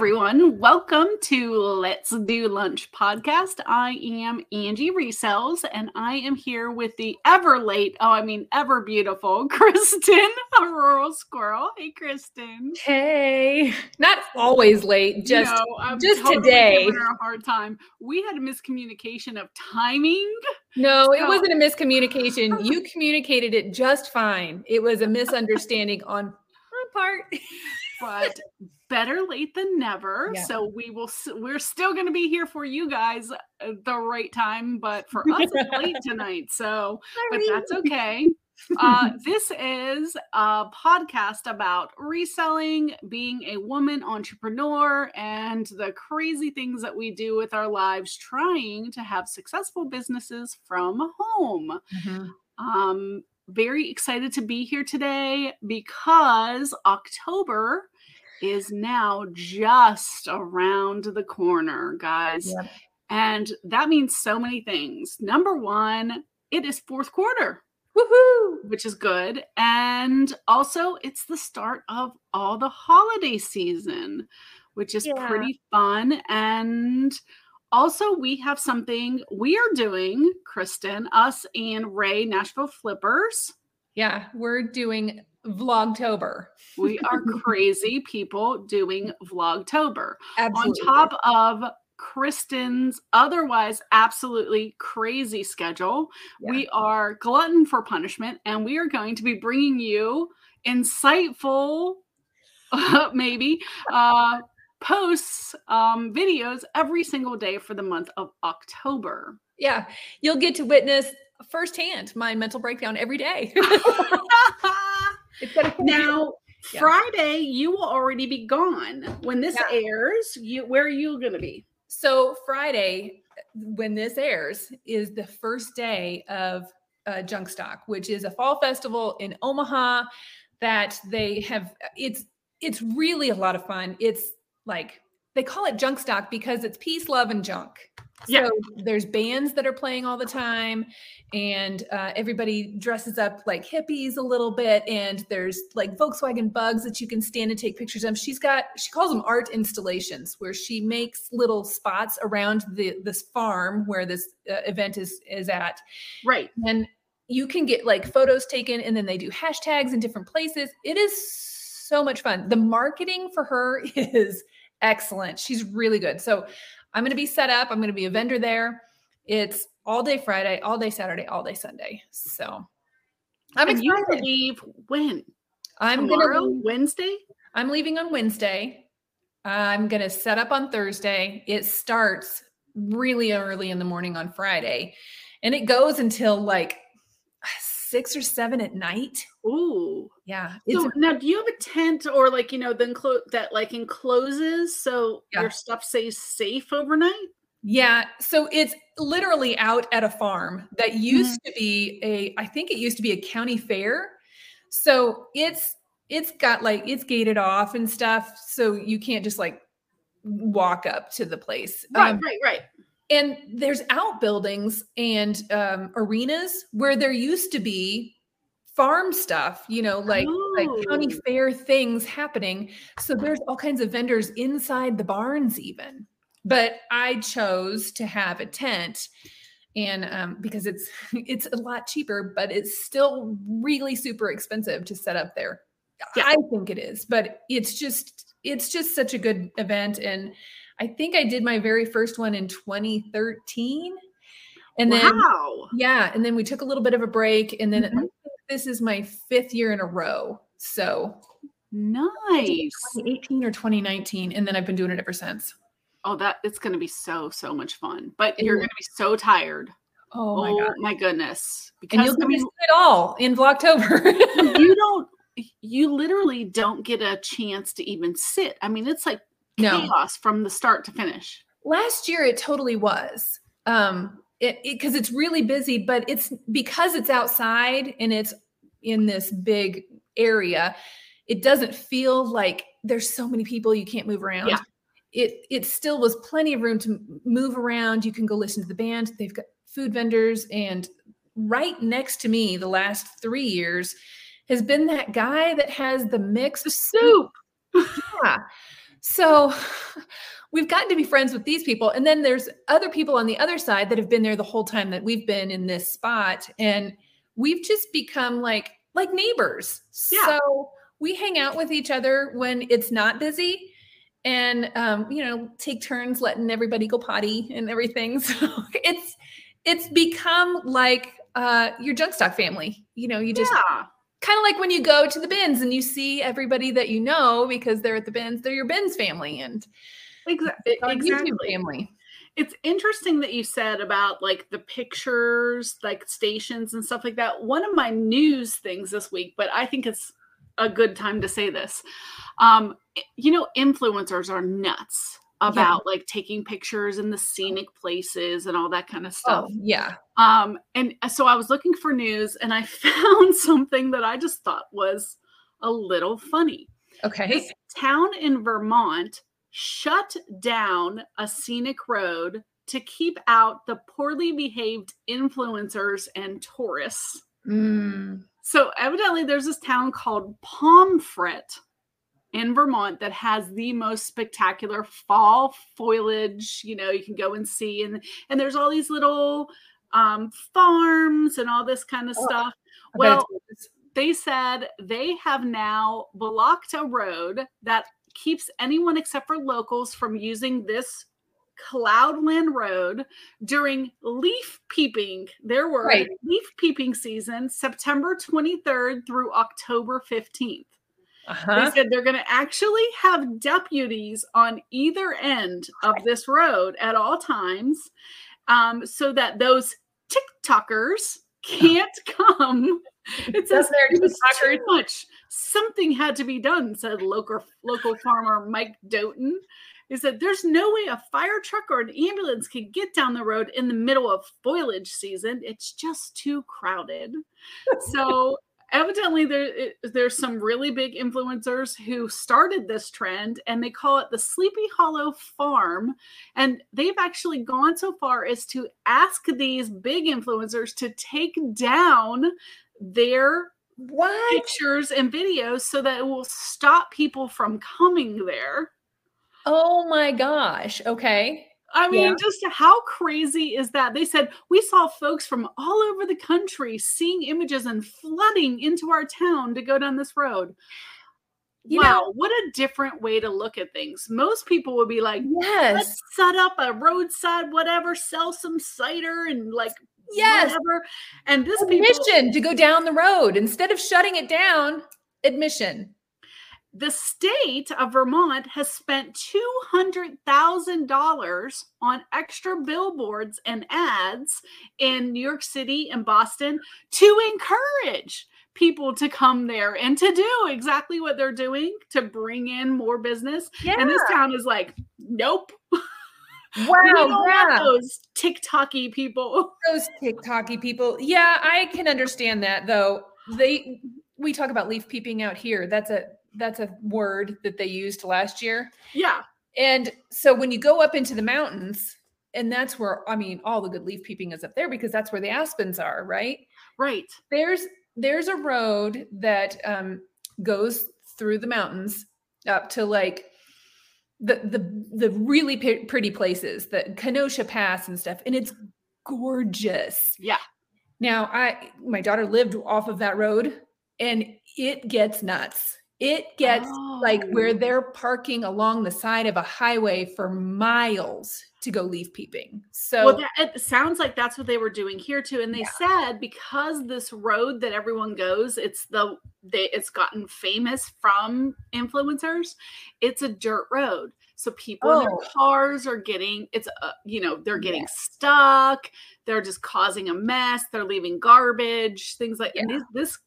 everyone. Welcome to Let's Do Lunch podcast. I am Angie Resells, and I am here with the ever late, oh, I mean, ever beautiful Kristen, a rural squirrel. Hey, Kristen. Hey, not always late, just no, just totally today. a hard time. We had a miscommunication of timing. No, so. it wasn't a miscommunication. you communicated it just fine. It was a misunderstanding on my part. but better late than never. Yeah. So we will we're still going to be here for you guys at the right time, but for us it's late tonight. So Sorry. but that's okay. Uh, this is a podcast about reselling, being a woman entrepreneur, and the crazy things that we do with our lives trying to have successful businesses from home. Mm-hmm. Um, very excited to be here today because October is now just around the corner, guys. Yep. And that means so many things. Number one, it is fourth quarter. Woohoo! Which is good. And also, it's the start of all the holiday season, which is yeah. pretty fun. And also, we have something we are doing, Kristen, us and Ray, Nashville Flippers. Yeah, we're doing Vlogtober. we are crazy people doing Vlogtober. Absolutely. On top of Kristen's otherwise absolutely crazy schedule, yeah. we are glutton for punishment and we are going to be bringing you insightful, maybe, uh, posts, um, videos every single day for the month of October. Yeah, you'll get to witness firsthand my mental breakdown every day. now yeah. Friday, you will already be gone when this yeah. airs. You where are you going to be? So Friday, when this airs, is the first day of uh, Junkstock, which is a fall festival in Omaha that they have. It's it's really a lot of fun. It's like they call it Junkstock because it's peace, love, and junk. Yeah. So there's bands that are playing all the time, and uh, everybody dresses up like hippies a little bit. And there's like Volkswagen bugs that you can stand and take pictures of. She's got she calls them art installations, where she makes little spots around the this farm where this uh, event is is at. Right. And you can get like photos taken, and then they do hashtags in different places. It is so much fun. The marketing for her is excellent. She's really good. So I'm going to be set up. I'm going to be a vendor there. It's all day Friday, all day Saturday, all day Sunday. So I'm and excited. You leave when? I'm going to Wednesday. I'm leaving on Wednesday. I'm going to set up on Thursday. It starts really early in the morning on Friday and it goes until like six or seven at night. Ooh, yeah. So now, do you have a tent or like you know the enclo- that like encloses so yeah. your stuff stays safe overnight? Yeah. So it's literally out at a farm that used mm-hmm. to be a. I think it used to be a county fair. So it's it's got like it's gated off and stuff, so you can't just like walk up to the place. Right, um, right, right and there's outbuildings and um, arenas where there used to be farm stuff you know like oh. like county oh. fair things happening so there's all kinds of vendors inside the barns even but i chose to have a tent and um, because it's it's a lot cheaper but it's still really super expensive to set up there yeah. i think it is but it's just it's just such a good event and I think I did my very first one in 2013. And then, wow. yeah. And then we took a little bit of a break. And then mm-hmm. this is my fifth year in a row. So nice. 2018 or 2019. And then I've been doing it ever since. Oh, that it's going to be so, so much fun. But you're going to be so tired. Oh, my, oh, God. my goodness. Because and you'll I mean, it all in Vlogtober. you don't, you literally don't get a chance to even sit. I mean, it's like no. chaos from the start to finish. Last year, it totally was. Um, it because it, it's really busy, but it's because it's outside and it's in this big area. It doesn't feel like there's so many people you can't move around. Yeah. It it still was plenty of room to move around. You can go listen to the band. They've got food vendors, and right next to me, the last three years has been that guy that has the mixed soup. yeah. So we've gotten to be friends with these people. And then there's other people on the other side that have been there the whole time that we've been in this spot. And we've just become like like neighbors. Yeah. So we hang out with each other when it's not busy and um, you know, take turns letting everybody go potty and everything. So it's it's become like uh your junk stock family. You know, you just yeah kind of like when you go to the bins and you see everybody that you know because they're at the bins, they're your bins family and exactly, exactly. family. It's interesting that you said about like the pictures, like stations and stuff like that. One of my news things this week, but I think it's a good time to say this. Um, you know, influencers are nuts about yeah. like taking pictures in the scenic places and all that kind of stuff. Oh, yeah. Um, and uh, so I was looking for news and I found something that I just thought was a little funny. Okay. This town in Vermont shut down a scenic road to keep out the poorly behaved influencers and tourists. Mm. So evidently there's this town called Pomfret in Vermont that has the most spectacular fall foliage. You know, you can go and see, and and there's all these little um, farms and all this kind of oh, stuff. well, they said they have now blocked a road that keeps anyone except for locals from using this Cloudland Road during leaf peeping. There were right. leaf peeping season, September 23rd through October 15th. Uh-huh. They said they're going to actually have deputies on either end of this road at all times um, so that those TikTokers can't come. It says there too much. Something had to be done, said local local farmer Mike Doughton. He said, There's no way a fire truck or an ambulance can get down the road in the middle of foliage season. It's just too crowded. so evidently there there's some really big influencers who started this trend and they call it the sleepy hollow farm. And they've actually gone so far as to ask these big influencers to take down their what? pictures and videos so that it will stop people from coming there. Oh my gosh. Okay I mean, yeah. just how crazy is that? They said we saw folks from all over the country seeing images and flooding into our town to go down this road. You wow, know, what a different way to look at things. Most people would be like, Yes, let's set up a roadside, whatever, sell some cider and like yes. whatever. And this admission people, to go down the road instead of shutting it down, admission the state of Vermont has spent $200,000 on extra billboards and ads in New York City and Boston to encourage people to come there and to do exactly what they're doing to bring in more business. Yeah. And this town is like, nope. Wow, yeah. those TikToky people. Those TikToky people. Yeah, I can understand that though. They we talk about leaf peeping out here. That's a that's a word that they used last year. Yeah. And so when you go up into the mountains, and that's where I mean all the good leaf peeping is up there because that's where the aspens are, right? Right. There's there's a road that um, goes through the mountains up to like the the the really p- pretty places, the Kenosha Pass and stuff, and it's gorgeous. Yeah. Now I my daughter lived off of that road, and it gets nuts it gets oh. like where oh. they're parking along the side of a highway for miles to go leaf peeping. So well, that, it sounds like that's what they were doing here too. And they yeah. said because this road that everyone goes, it's the they it's gotten famous from influencers. It's a dirt road. So people oh. in their oh. cars are getting it's uh, you know they're getting yeah. stuck. They're just causing a mess. They're leaving garbage, things like yeah. and this, this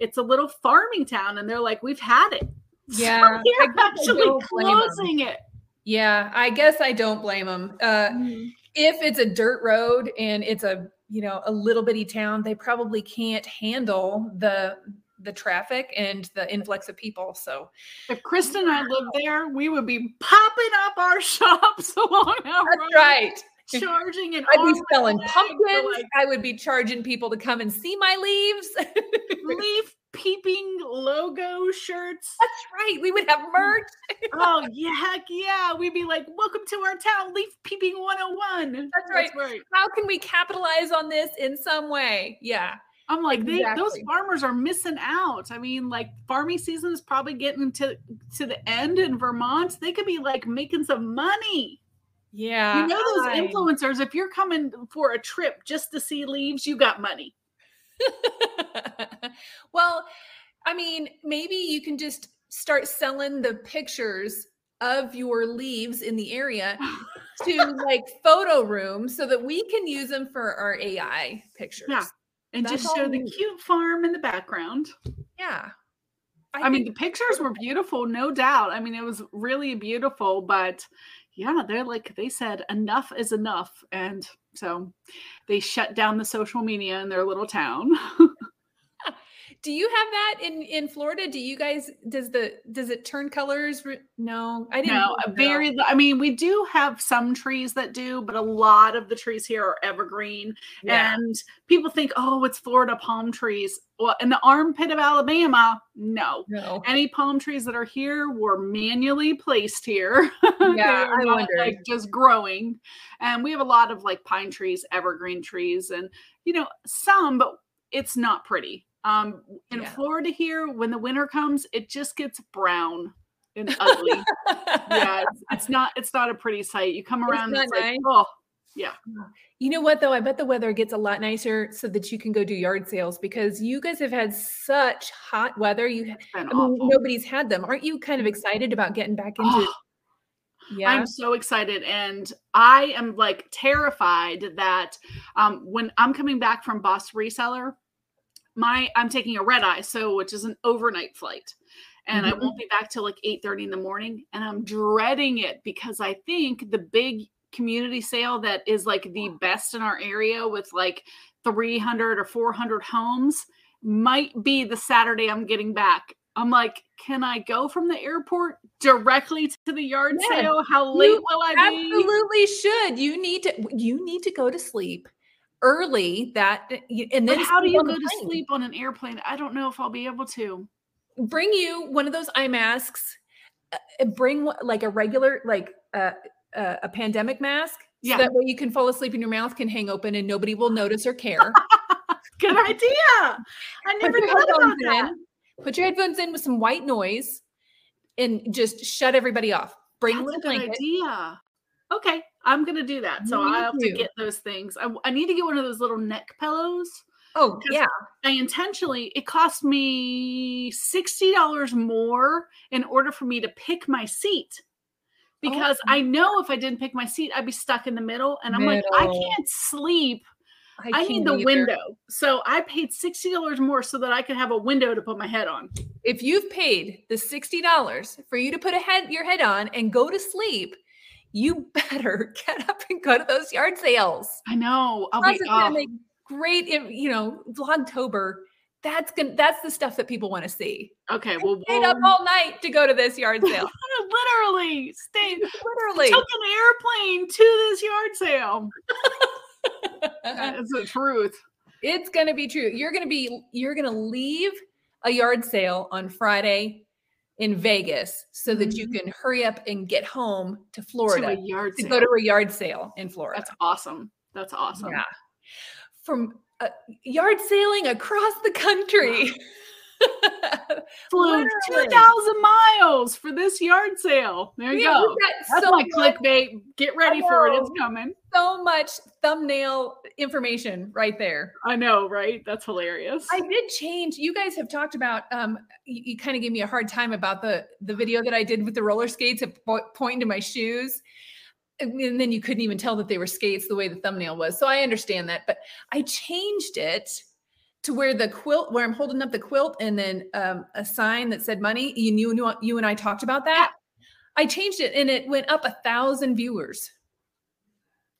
it's a little farming town, and they're like, we've had it. Yeah, so they're actually closing it. Yeah, I guess I don't blame them. Uh, mm-hmm. If it's a dirt road and it's a you know a little bitty town, they probably can't handle the the traffic and the influx of people. So if Kristen and I lived there, we would be popping up our shops along our That's road. right. Charging and I'd be selling pumpkins. Like, I would be charging people to come and see my leaves. leaf peeping logo shirts. That's right. We would have mm. merch. oh yeah, heck yeah. We'd be like, welcome to our town, leaf peeping 101. That's, right. That's right. How can we capitalize on this in some way? Yeah. I'm like, exactly. they, those farmers are missing out. I mean, like farming season is probably getting to to the end in Vermont. They could be like making some money. Yeah. You know those I... influencers, if you're coming for a trip just to see leaves, you got money. well, I mean, maybe you can just start selling the pictures of your leaves in the area to like photo rooms so that we can use them for our AI pictures. Yeah. And That's just show the cute farm in the background. Yeah. I, I mean, the pictures were beautiful, no doubt. I mean, it was really beautiful, but yeah, they're like, they said enough is enough. And so they shut down the social media in their little town. do you have that in in Florida? Do you guys does the does it turn colors? No, I didn't. No, very. I mean, we do have some trees that do, but a lot of the trees here are evergreen, yeah. and people think, oh, it's Florida palm trees. Well, in the armpit of Alabama, no. No. Any palm trees that are here were manually placed here. Yeah, I wonder. Like just growing, and we have a lot of like pine trees, evergreen trees, and you know some, but it's not pretty um, in yeah. Florida here, when the winter comes, it just gets brown and ugly. yeah, it's, it's, not it's not a pretty sight. You come around, it's, it's nice. like, oh, yeah. You know what though? I bet the weather gets a lot nicer so that you can go do yard sales because you guys have had such hot weather. You I mean, nobody's had them. Aren't you kind of excited about getting back into oh, yeah. I'm so excited. And I am like terrified that um, when I'm coming back from Boss Reseller, my I'm taking a red eye, so which is an overnight flight. And mm-hmm. I won't be back till like 8 30 in the morning. And I'm dreading it because I think the big community sale that is like the best in our area with like 300 or 400 homes might be the Saturday I'm getting back. I'm like, can I go from the airport directly to the yard yeah. sale? How late you will I be? Absolutely should. You need to you need to go to sleep early that and then but how do you go to sleep. on an airplane? I don't know if i'll be able to. Bring you one of those eye masks uh, bring like a regular like uh, uh, a pandemic mask yeah. so that way you can fall asleep and your mouth can hang open and nobody will notice or care. Good idea. I never thought about that in, put your headphones in with some white noise and just shut everybody off. Bring That's a little blanket. idea. Okay I'm gonna do that. So I have to get those things. I, I, need to get one of those little neck pillows. Oh yeah. I intentionally it cost me sixty dollars more in order for me to pick my seat. Because oh. I know if I didn't pick my seat, I'd be stuck in the middle. And I'm middle. like, I can't sleep. I, I need the either. window. So I paid $60 more so that I could have a window to put my head on. If you've paid the $60 for you to put a head your head on and go to sleep, you better get up and go to those yard sales. I know. I'll be, oh. great, you know, Vlogtober. That's gonna that's the stuff that people want to see. Okay, well, stayed we'll, up all night to go to this yard sale. literally, stayed literally took an airplane to this yard sale. That's the truth. It's gonna be true. You're gonna be you're gonna leave a yard sale on Friday in Vegas so that you mm-hmm. can hurry up and get home to Florida to, yard to go to a yard sale in Florida. That's awesome. That's awesome. Yeah. From uh, yard sailing across the country. Flew 2,000 miles for this yard sale. There you yeah, go. That's so my much, clickbait. Get ready for it. It's coming. So much thumbnail information right there. I know, right? That's hilarious. I did change. You guys have talked about um you, you kind of gave me a hard time about the the video that I did with the roller skates po- pointing to my shoes and then you couldn't even tell that they were skates the way the thumbnail was. So I understand that, but I changed it to where the quilt, where I'm holding up the quilt, and then um, a sign that said money. You knew you and I talked about that. I changed it, and it went up a thousand viewers.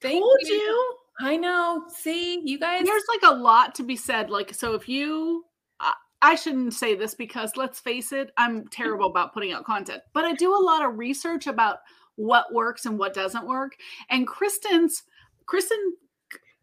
Thank Told you. you. I know. See, you guys. There's like a lot to be said. Like, so if you, I, I shouldn't say this because let's face it, I'm terrible about putting out content, but I do a lot of research about what works and what doesn't work. And Kristen's Kristen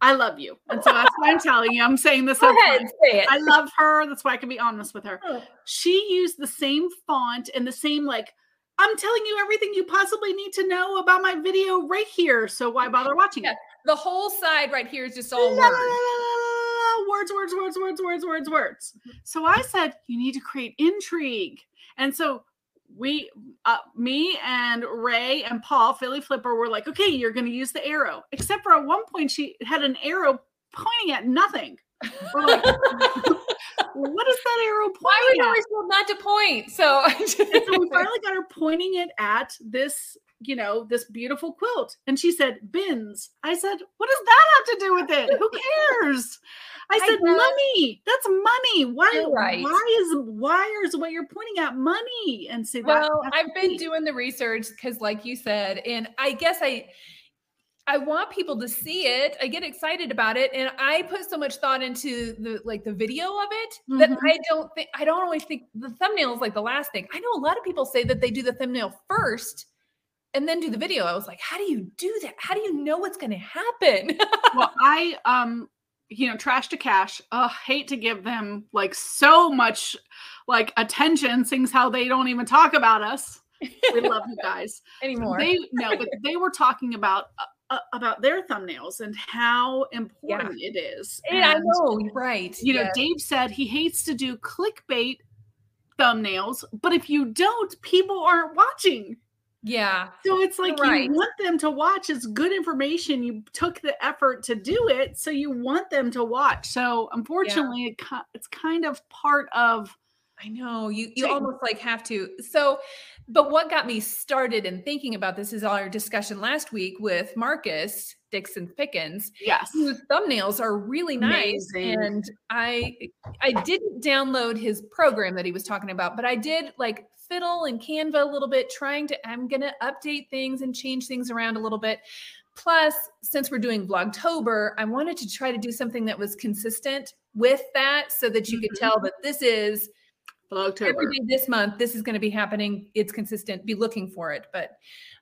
I love you. And so that's why I'm telling you. I'm saying this. Go ahead, say it. I love her. That's why I can be honest with her. Oh. She used the same font and the same, like, I'm telling you everything you possibly need to know about my video right here. So why bother watching yeah. it? The whole side right here is just all la, words. words, words, words, words, words, words, words. So I said, you need to create intrigue. And so we uh, me and ray and paul philly flipper were like okay you're going to use the arrow. Except for at one point she had an arrow pointing at nothing. We're like what is that arrow pointing Why were always told not to point? So so we finally got her pointing it at this you know this beautiful quilt and she said bins i said what does that have to do with it who cares I said, money. That's money. Why? Right. Why is why is what you're pointing at money? And say, well, I've been doing the research because, like you said, and I guess I. I want people to see it. I get excited about it, and I put so much thought into the like the video of it mm-hmm. that I don't think I don't always think the thumbnail is like the last thing. I know a lot of people say that they do the thumbnail first and then do the video. I was like, how do you do that? How do you know what's going to happen? well, I um you know, trash to cash. Uh, hate to give them like so much like attention, things how they don't even talk about us. We love you guys anymore. They no, but they were talking about uh, uh about their thumbnails and how important yeah. it is. And, and I know, right? You know, Dave said he hates to do clickbait thumbnails, but if you don't, people aren't watching. Yeah. So it's like right. you want them to watch. It's good information. You took the effort to do it, so you want them to watch. So unfortunately, yeah. it, it's kind of part of. I know you. You almost like have to. So, but what got me started in thinking about this is our discussion last week with Marcus Dixon Pickens. Yes, whose thumbnails are really nice, Amazing. and I I didn't download his program that he was talking about, but I did like fiddle and Canva a little bit, trying to, I'm going to update things and change things around a little bit. Plus, since we're doing Vlogtober, I wanted to try to do something that was consistent with that so that you mm-hmm. could tell that this is Vlogtober. Every day this month, this is going to be happening. It's consistent. Be looking for it. But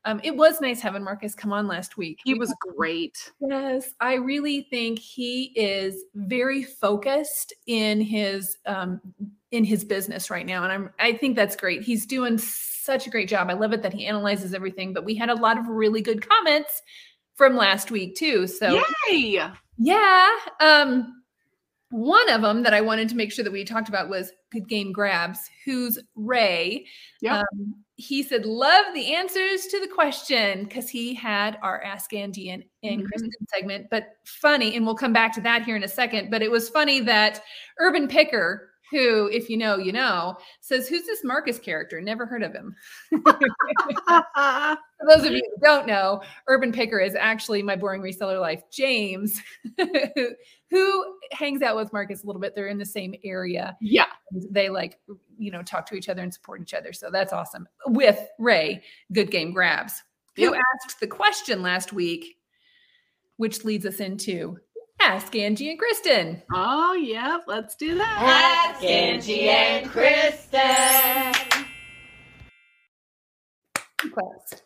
um, it was nice having Marcus come on last week. He was great. Yes, I really think he is very focused in his um, in his business right now, and I'm I think that's great. He's doing such a great job. I love it that he analyzes everything. But we had a lot of really good comments from last week too. So yay! Yeah. Um, one of them that I wanted to make sure that we talked about was Good Game Grabs, who's Ray. Yep. Um, he said, Love the answers to the question because he had our Ask Angie and, and mm-hmm. Kristen segment, but funny, and we'll come back to that here in a second. But it was funny that Urban Picker who, if you know, you know, says, Who's this Marcus character? Never heard of him. For those of you who don't know, Urban Picker is actually my boring reseller life, James, who hangs out with Marcus a little bit. They're in the same area. Yeah. They like, you know, talk to each other and support each other. So that's awesome. With Ray, Good Game Grabs, who asked the question last week, which leads us into Ask Angie and Kristen. Oh, yeah, let's do that. Ask Angie and Kristen. Quest.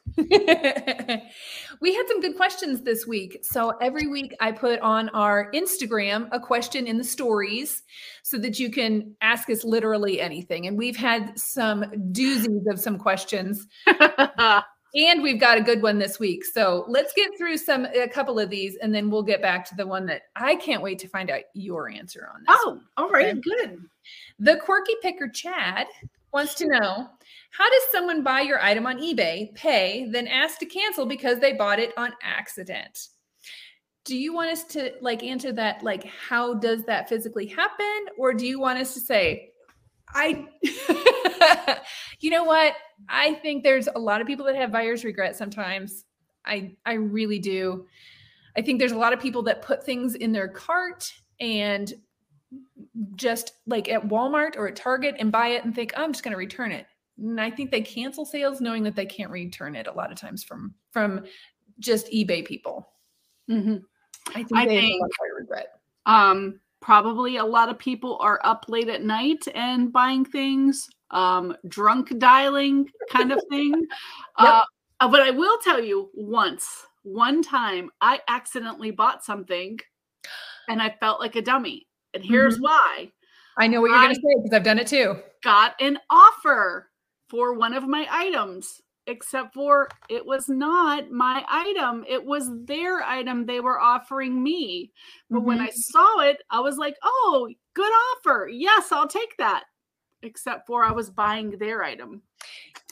we had some good questions this week. So every week I put on our Instagram a question in the stories so that you can ask us literally anything. And we've had some doozies of some questions. and we've got a good one this week. So let's get through some a couple of these, and then we'll get back to the one that I can't wait to find out your answer on. This oh, all right, okay. good. The quirky picker Chad wants to know how does someone buy your item on eBay, pay, then ask to cancel because they bought it on accident? Do you want us to like answer that? Like, how does that physically happen? Or do you want us to say, I, you know what? I think there's a lot of people that have buyer's regret sometimes. I I really do. I think there's a lot of people that put things in their cart and just like at Walmart or at Target and buy it and think, oh, I'm just going to return it. And I think they cancel sales knowing that they can't return it a lot of times from from just eBay people. Mm-hmm. I think I think, regret. Um, probably a lot of people are up late at night and buying things um drunk dialing kind of thing yep. uh, but i will tell you once one time I accidentally bought something and I felt like a dummy. And here's Mhm. why I know what you're going to say because I've done it too. got an offer for one of my items, except for it was not my item. It was their item they were offering me. But when Mhm. I saw it, I was like, oh, good offer. Yes, I'll take that. Except for I was buying their item.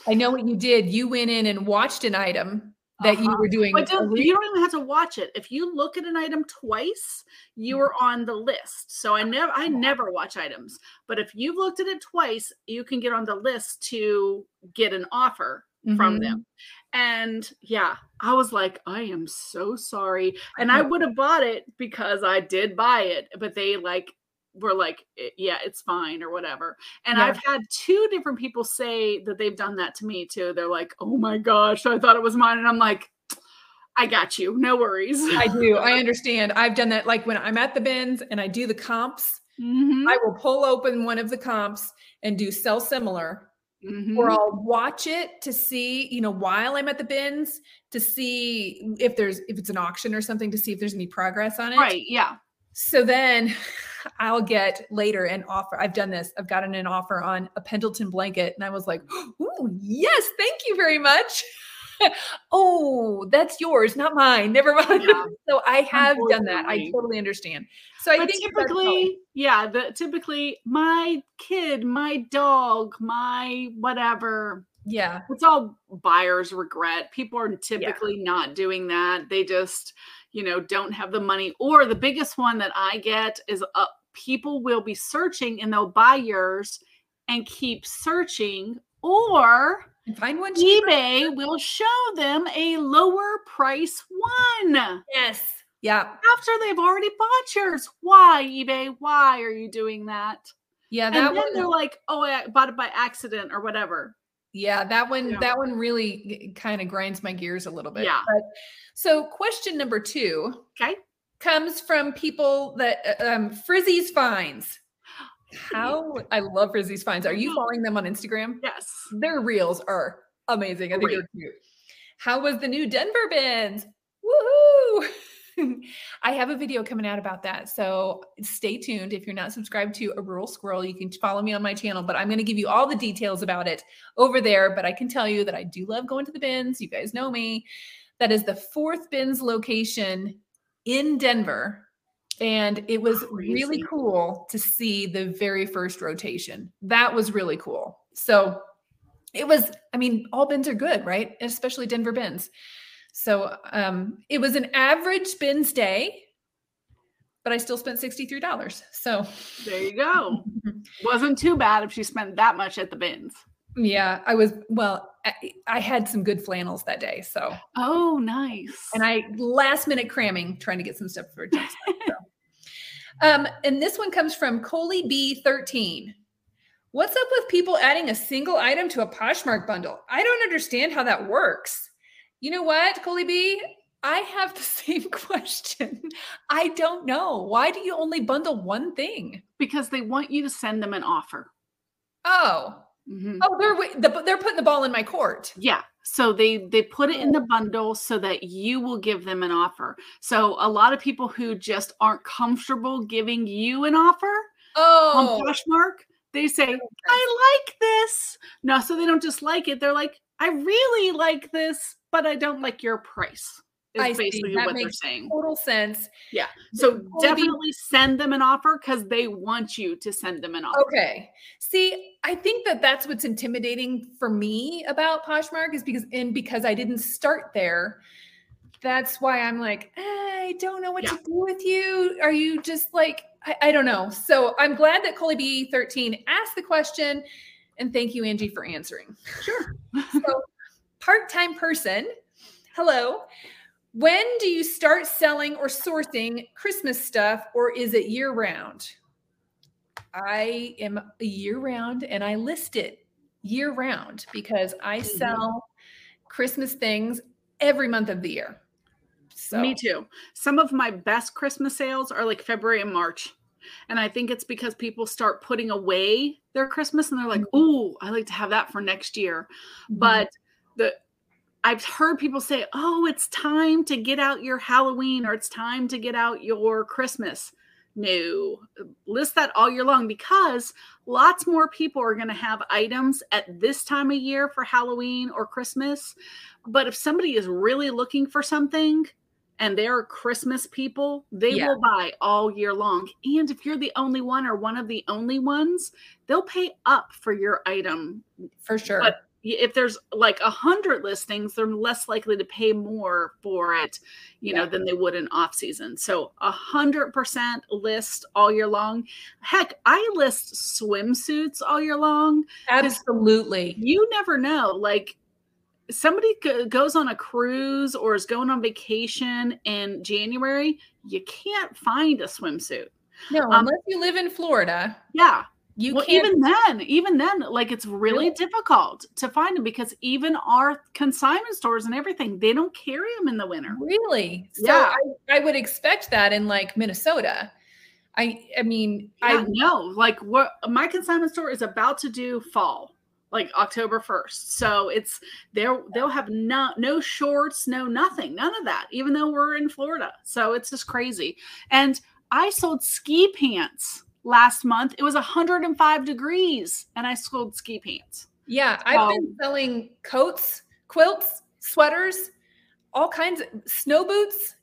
I know what you did. You went in and watched an item that you Uh-huh. were doing. But don't, you don't even have to watch it. If you look at an item twice, you are on the list. So I never I never watch items. But if you've looked at it twice, you can get on the list to get an offer from Mhm. them. And yeah, I was like, I am so sorry. And I would have bought it because I did buy it, but they like were like, "Eh, yeah, it's fine or whatever. And Yeah. I've had two different people say that they've done that to me too. They're like, oh my gosh, I thought it was mine. And I'm like, I got you. No worries. I do. I understand. I've done that. Like when I'm at the bins and I do the comps, Mhm, I will pull open one of the comps and do sell similar, mhm. or I'll watch it to see, you know, while I'm at the bins to see if there's if it's an auction or something to see if there's any progress on it. Right. Yeah. So then I'll get later an offer. I've done this. I've gotten an offer on a Pendleton blanket, and I was like, "Oh yes, thank you very much." oh, that's yours, not mine. Never mind. Yeah. so I have done that. I totally understand. So I but think typically, yeah, the typically my kid, my dog, my whatever, yeah, it's all buyer's regret. People are typically not doing that. They just, you know, don't have the money. Or the biggest one that I get is uh, people will be searching and they'll buy yours and keep searching, or and find one cheaper. eBay will show them a lower price one Yes. Yeah. after they've already bought yours. Why, eBay? Why are you doing that? Yeah. And then one. they're like, oh, I bought it by accident or whatever. Yeah, that one Yeah. that one really kind of grinds my gears a little bit. Yeah. But, so question number 2 Okay. comes from people that uh, um Frizzy's finds. How I love Frizzy's finds. Are you following them on Instagram? Yes. Their reels are amazing. I think they're cute. How was the new Denver bins? I have a video coming out about that. So stay tuned. If you're not subscribed to A Rural Squirrel, you can follow me on my channel, but I'm going to give you all the details about it over there. But I can tell you that I do love going to the bins. You guys know me. That is the fourth bins location in Denver. And it was really cool to see the very first rotation. That was really cool. So it was, I mean, all bins are good, right? Especially Denver bins. So um, it was an average bins day, but I still spent $63. So There you go. Wasn't too bad if she spent that much at the bins. yeah, I was, well, I, I had some good flannels that day. So, Oh, nice. and I last minute cramming trying to get some stuff for Jackson. so. Um, and this one comes from Coley B13. What's up with people adding a single item to a Poshmark bundle? I don't understand how that works. You know what, Coley B? I have the same question. I don't know. Why do you only bundle one thing? because they want you to send them an offer. Oh, Mhm. oh, they're they're putting the ball in my court. Yeah. So they they put it in the bundle so that you will give them an offer. So a lot of people who just aren't comfortable giving you an offer Oh, on Poshmark, they say, I like this. No, so they don't just like it. They're like, I really like this, but I don't like your price. Is I see. basically That what they're makes saying. total sense. Yeah. So definitely send them an offer because they want you to send them an offer. Okay. See, I think that that's what's intimidating for me about Poshmark is because, and because I didn't start there, that's why I'm like, I don't know what to do with you. Are you just like, I, I don't know. So I'm glad that Coley B13 asked the question. And thank you, Angie, for answering. Sure. So, part time person, hello. When do you start selling or sourcing Christmas stuff, or is it year round? I am a year round and I list it year round because I Mhm. sell Christmas things every month of the year. So, Me too. Some of my best Christmas sales are like February and March. And I think it's because people start putting away their Christmas and they're like. "Ooh, I like to have that for next year." Mhm. But the I've heard people say, "Oh, it's time to get out your Halloween or it's time to get out your Christmas." No, list that all year long because lots more people are going to have items at this time of year for Halloween or Christmas. But if somebody is really looking for something and they're Christmas people, they yeah. will buy all year long. And if you're the only one or one of the only ones, they'll pay up for your item. For sure. But if there's like a hundred listings, they're less likely to pay more for it, you yeah. know, than they would in off season. So a hundred percent list all year long. Heck, I list swimsuits all year long. Absolutely. You never know. Like somebody goes on a cruise or is going on vacation in January, you can't find a swimsuit. No, um, unless you live in Florida. Yeah. You well, even then, even then, like it's really yeah. difficult to find them because even our consignment stores and everything, they don't carry them in the winter. Really? So yeah. I, I would expect that in like Minnesota. I I mean, yeah, I know like what my consignment store is about to do fall, like October 1st. So it's there they'll have no no shorts, no nothing, none of that, even though we're in Florida. So it's just crazy. And I sold ski pants last month. It was 105 degrees and I sold ski pants. Yeah, I've um, been selling coats, quilts, sweaters, all kinds of snow boots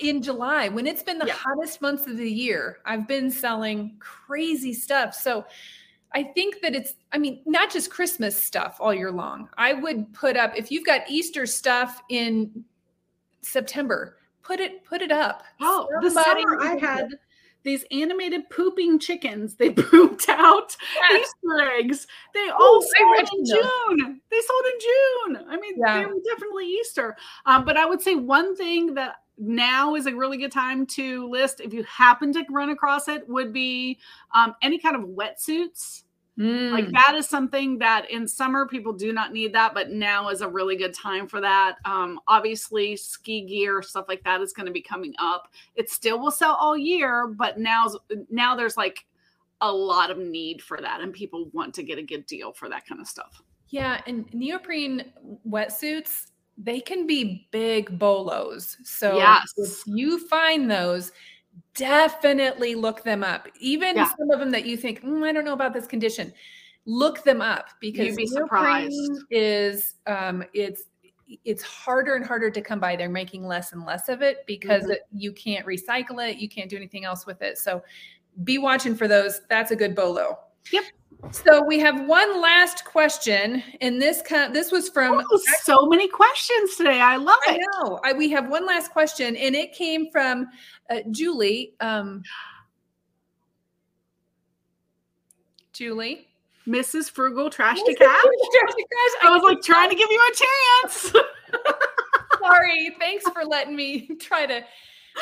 in July when it's been the yeah. hottest months of the year. I've been selling crazy stuff. So I think that it's, I mean, not just Christmas stuff all year long. I would put up, if you've got Easter stuff in September, put it, put it up. Oh, Somebody the summer I had these animated pooping chickens. They pooped out yes. Easter eggs. They all sold in June. They sold in June. I mean, yeah. they were definitely Easter. Um, but I would say one thing that now is a really good time to list, if you happen to run across it, would be um, any kind of wetsuits Mm. Like that is something that in summer people do not need that, but now is a really good time for that. Um, obviously, ski gear stuff like that is going to be coming up. It still will sell all year, but now now there's like a lot of need for that, and people want to get a good deal for that kind of stuff. Yeah, and neoprene wetsuits they can be big bolos. So yes. if you find those, definitely look them up. Even yeah. some of them that you think, mm, I don't know about this condition, look them up because you'd be surprised. Is um, it's it's harder and harder to come by. They're making less and less of it because mm-hmm. it, you can't recycle it. You can't do anything else with it. So be watching for those. That's a good bolo. Yep. So we have one last question, and this this was from oh, so many questions today. I love it. I know. I, we have one last question, and it came from uh, Julie. Um, Julie. Mrs. Frugal Trash to Cash. I was like trying to give you a chance. Sorry. Thanks for letting me try to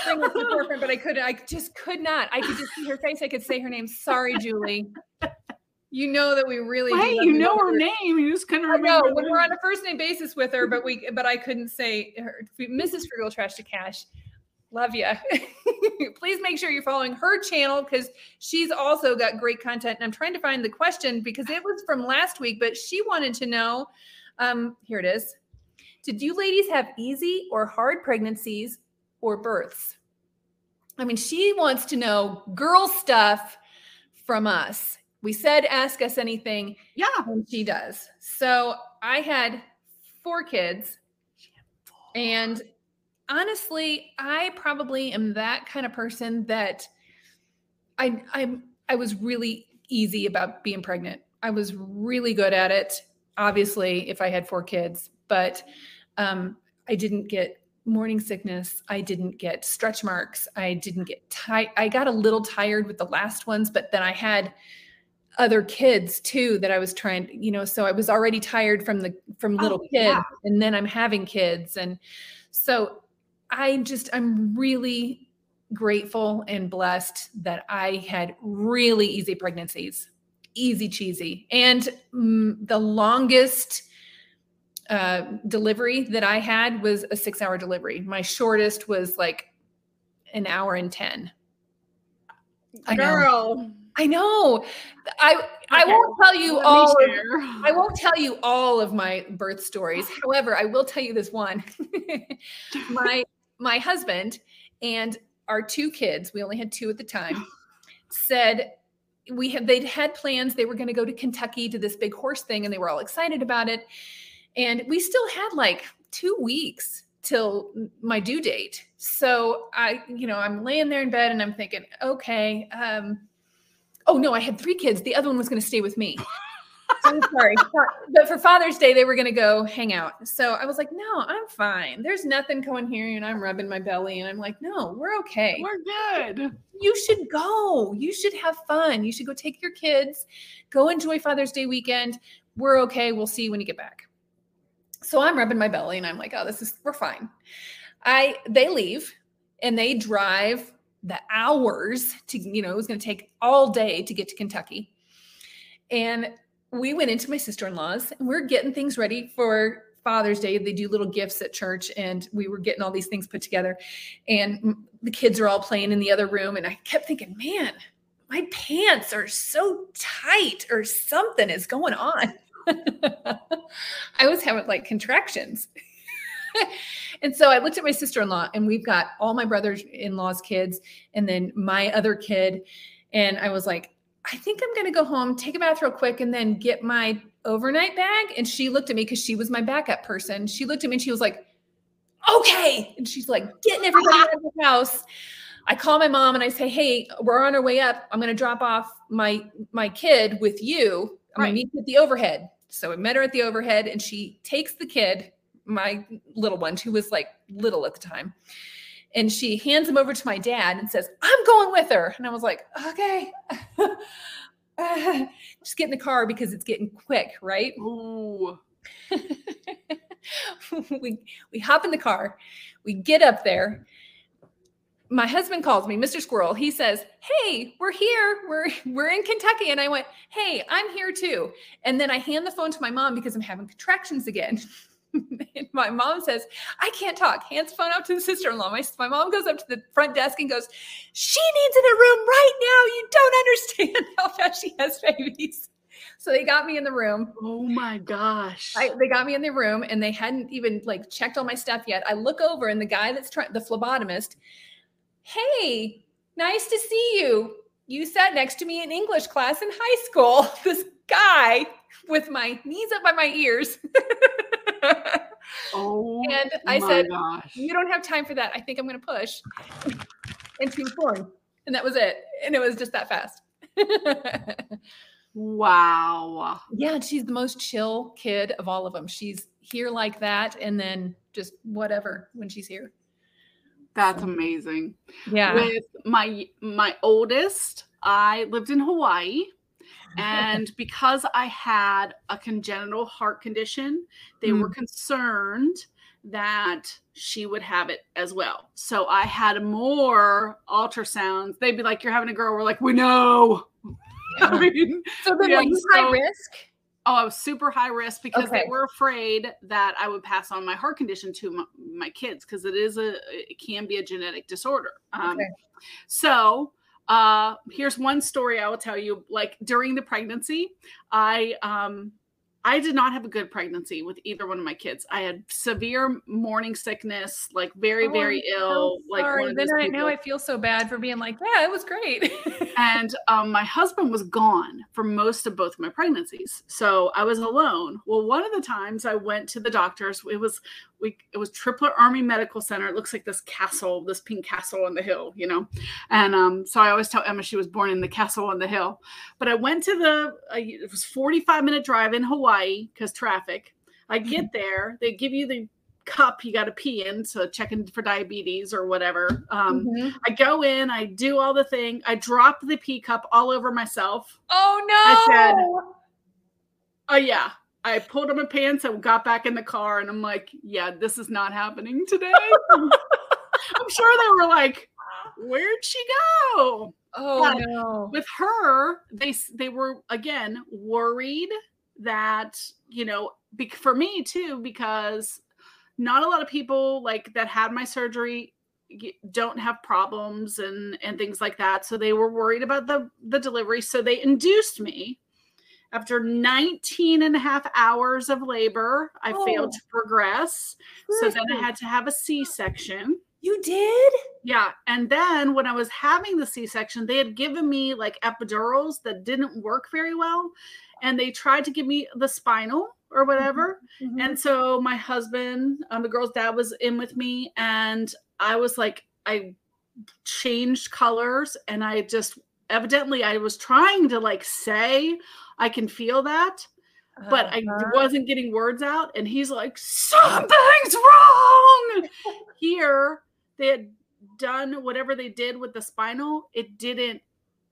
bring it to the forefront, but I couldn't. I just could not. I could just see her face. I could say her name. Sorry, Julie. You know that we really. Hey, you know her, her name. You just couldn't remember. No, when we're on a first name basis with her, but we, but I couldn't say her. Mrs. Frugal Trash to Cash. Love you. Please make sure you're following her channel because she's also got great content. And I'm trying to find the question because it was from last week, but she wanted to know. Um, here it is. Did you ladies have easy or hard pregnancies or births? I mean, she wants to know girl stuff from us we said ask us anything. Yeah. And she does. So I had four kids. And honestly, I probably am that kind of person that I I I was really easy about being pregnant. I was really good at it. Obviously, if I had four kids, but um, I didn't get morning sickness. I didn't get stretch marks. I didn't get tired. I got a little tired with the last ones, but then I had other kids too that I was trying, you know, so I was already tired from the from little oh, kids yeah. and then I'm having kids and so I just I'm really grateful and blessed that I had really easy pregnancies, easy cheesy. And mm, the longest uh, delivery that I had was a 6-hour delivery. My shortest was like an hour and 10. Girl, I know. I know. I I won't tell you Let all. Of. I won't tell you all of my birth stories. However, I will tell you this one. my my husband and our two kids, we only had two at the time, said we had they'd had plans they were going to go to Kentucky to this big horse thing and they were all excited about it. And we still had like 2 weeks till my due date. So I, you know, I'm laying there in bed and I'm thinking, okay, um, oh no, I had three kids. The other one was going to stay with me. I'm sorry. But for Father's Day, they were going to go hang out. So I was like, no, I'm fine. There's nothing going here. And I'm rubbing my belly. And I'm like, no, we're okay. We're good. You should go. You should have fun. You should go take your kids, go enjoy Father's Day weekend. We're okay. We'll see you when you get back. So I'm rubbing my belly and I'm like, oh, this is, we're fine. I, they leave and they drive the hours to, you know, it was going to take all day to get to Kentucky. And we went into my sister-in-law's and we're getting things ready for Father's Day. They do little gifts at church and we were getting all these things put together. And the kids are all playing in the other room. And I kept thinking, man, my pants are so tight or something is going on. I was having like contractions. and so I looked at my sister in law, and we've got all my brothers in law's kids, and then my other kid. And I was like, I think I'm going to go home, take a bath real quick, and then get my overnight bag. And she looked at me because she was my backup person. She looked at me and she was like, okay. And she's like, getting everybody out of the house. I call my mom and I say, hey, we're on our way up. I'm going to drop off my my kid with you. I'm Right. going to meet you at the overhead. So I met her at the overhead and she takes the kid, my little one, who was like little at the time. And she hands him over to my dad and says, I'm going with her. And I was like, okay. Just get in the car because it's getting quick, right? Ooh. we we hop in the car, we get up there. My husband calls me, Mr. Squirrel. He says, "Hey, we're here. We're we're in Kentucky." And I went, "Hey, I'm here too." And then I hand the phone to my mom because I'm having contractions again. and my mom says, "I can't talk." Hands the phone out to the sister-in-law. My my mom goes up to the front desk and goes, "She needs in a room right now. You don't understand how fast she has babies." So they got me in the room. Oh my gosh. I, they got me in the room and they hadn't even like checked all my stuff yet. I look over and the guy that's trying, the phlebotomist, hey, nice to see you. You sat next to me in English class in high school. This guy with my knees up by my ears. Oh and I said, gosh. You don't have time for that. I think I'm going to push. And she was born. And that was it. And it was just that fast. Wow. Yeah, she's the most chill kid of all of them. She's here like that, and then just whatever when she's here. That's amazing. Yeah. With my my oldest, I lived in Hawaii. And because I had a congenital heart condition, they were concerned that she would have it as well. So I had more ultrasounds. They'd be like, You're having a girl. We're like, We know. I mean, so then yeah, were you high risk? Oh, I was super high risk because Okay. they were afraid that I would pass on my heart condition to my, my kids because it is a it can be a genetic disorder. Um, Okay. So uh, here's one story I will tell you. Like during the pregnancy, I um, I did not have a good pregnancy with either one of my kids. I had severe morning sickness, like very Oh, very I'm ill. so like sorry. then I, now I feel so bad for being like, yeah, it was great. and um, my husband was gone for most of both of my pregnancies so i was alone well one of the times i went to the doctors it was we it was Tripler army medical center it looks like this castle this pink castle on the hill you know and um, so i always tell emma she was born in the castle on the hill but i went to the uh, it was 45 minute drive in hawaii because traffic i get there they give you the cup you got to pee in so checking for diabetes or whatever um, Mhm. I go in, I do all the thing, I drop the pee cup all over myself. Oh no! I said- Oh yeah. I pulled up my pants and got back in the car and I'm like, yeah, this is not happening today. I'm sure they were like, where'd she go? oh but- no! With her, they they were again worried that, you know, bec- for me too because not a lot of people like that had my surgery don't have problems and and things like that so they were worried about the the delivery so they induced me after 19 and a half hours of labor i oh, failed to progress. So then i had to have a c-section. You did? Yeah and then when i was having the c-section they had given me like epidurals that didn't work very well and they tried to give me the spinal or mm-hmm, whatever. Mm-hmm. And so my husband, um, the girl's dad, was in with me, and I was like, I changed colors, and I just evidently I was trying to like say I can feel that, uh-huh. but I uh-huh. wasn't getting words out. And he's like, something's wrong here. They had done whatever they did with the spinal, it didn't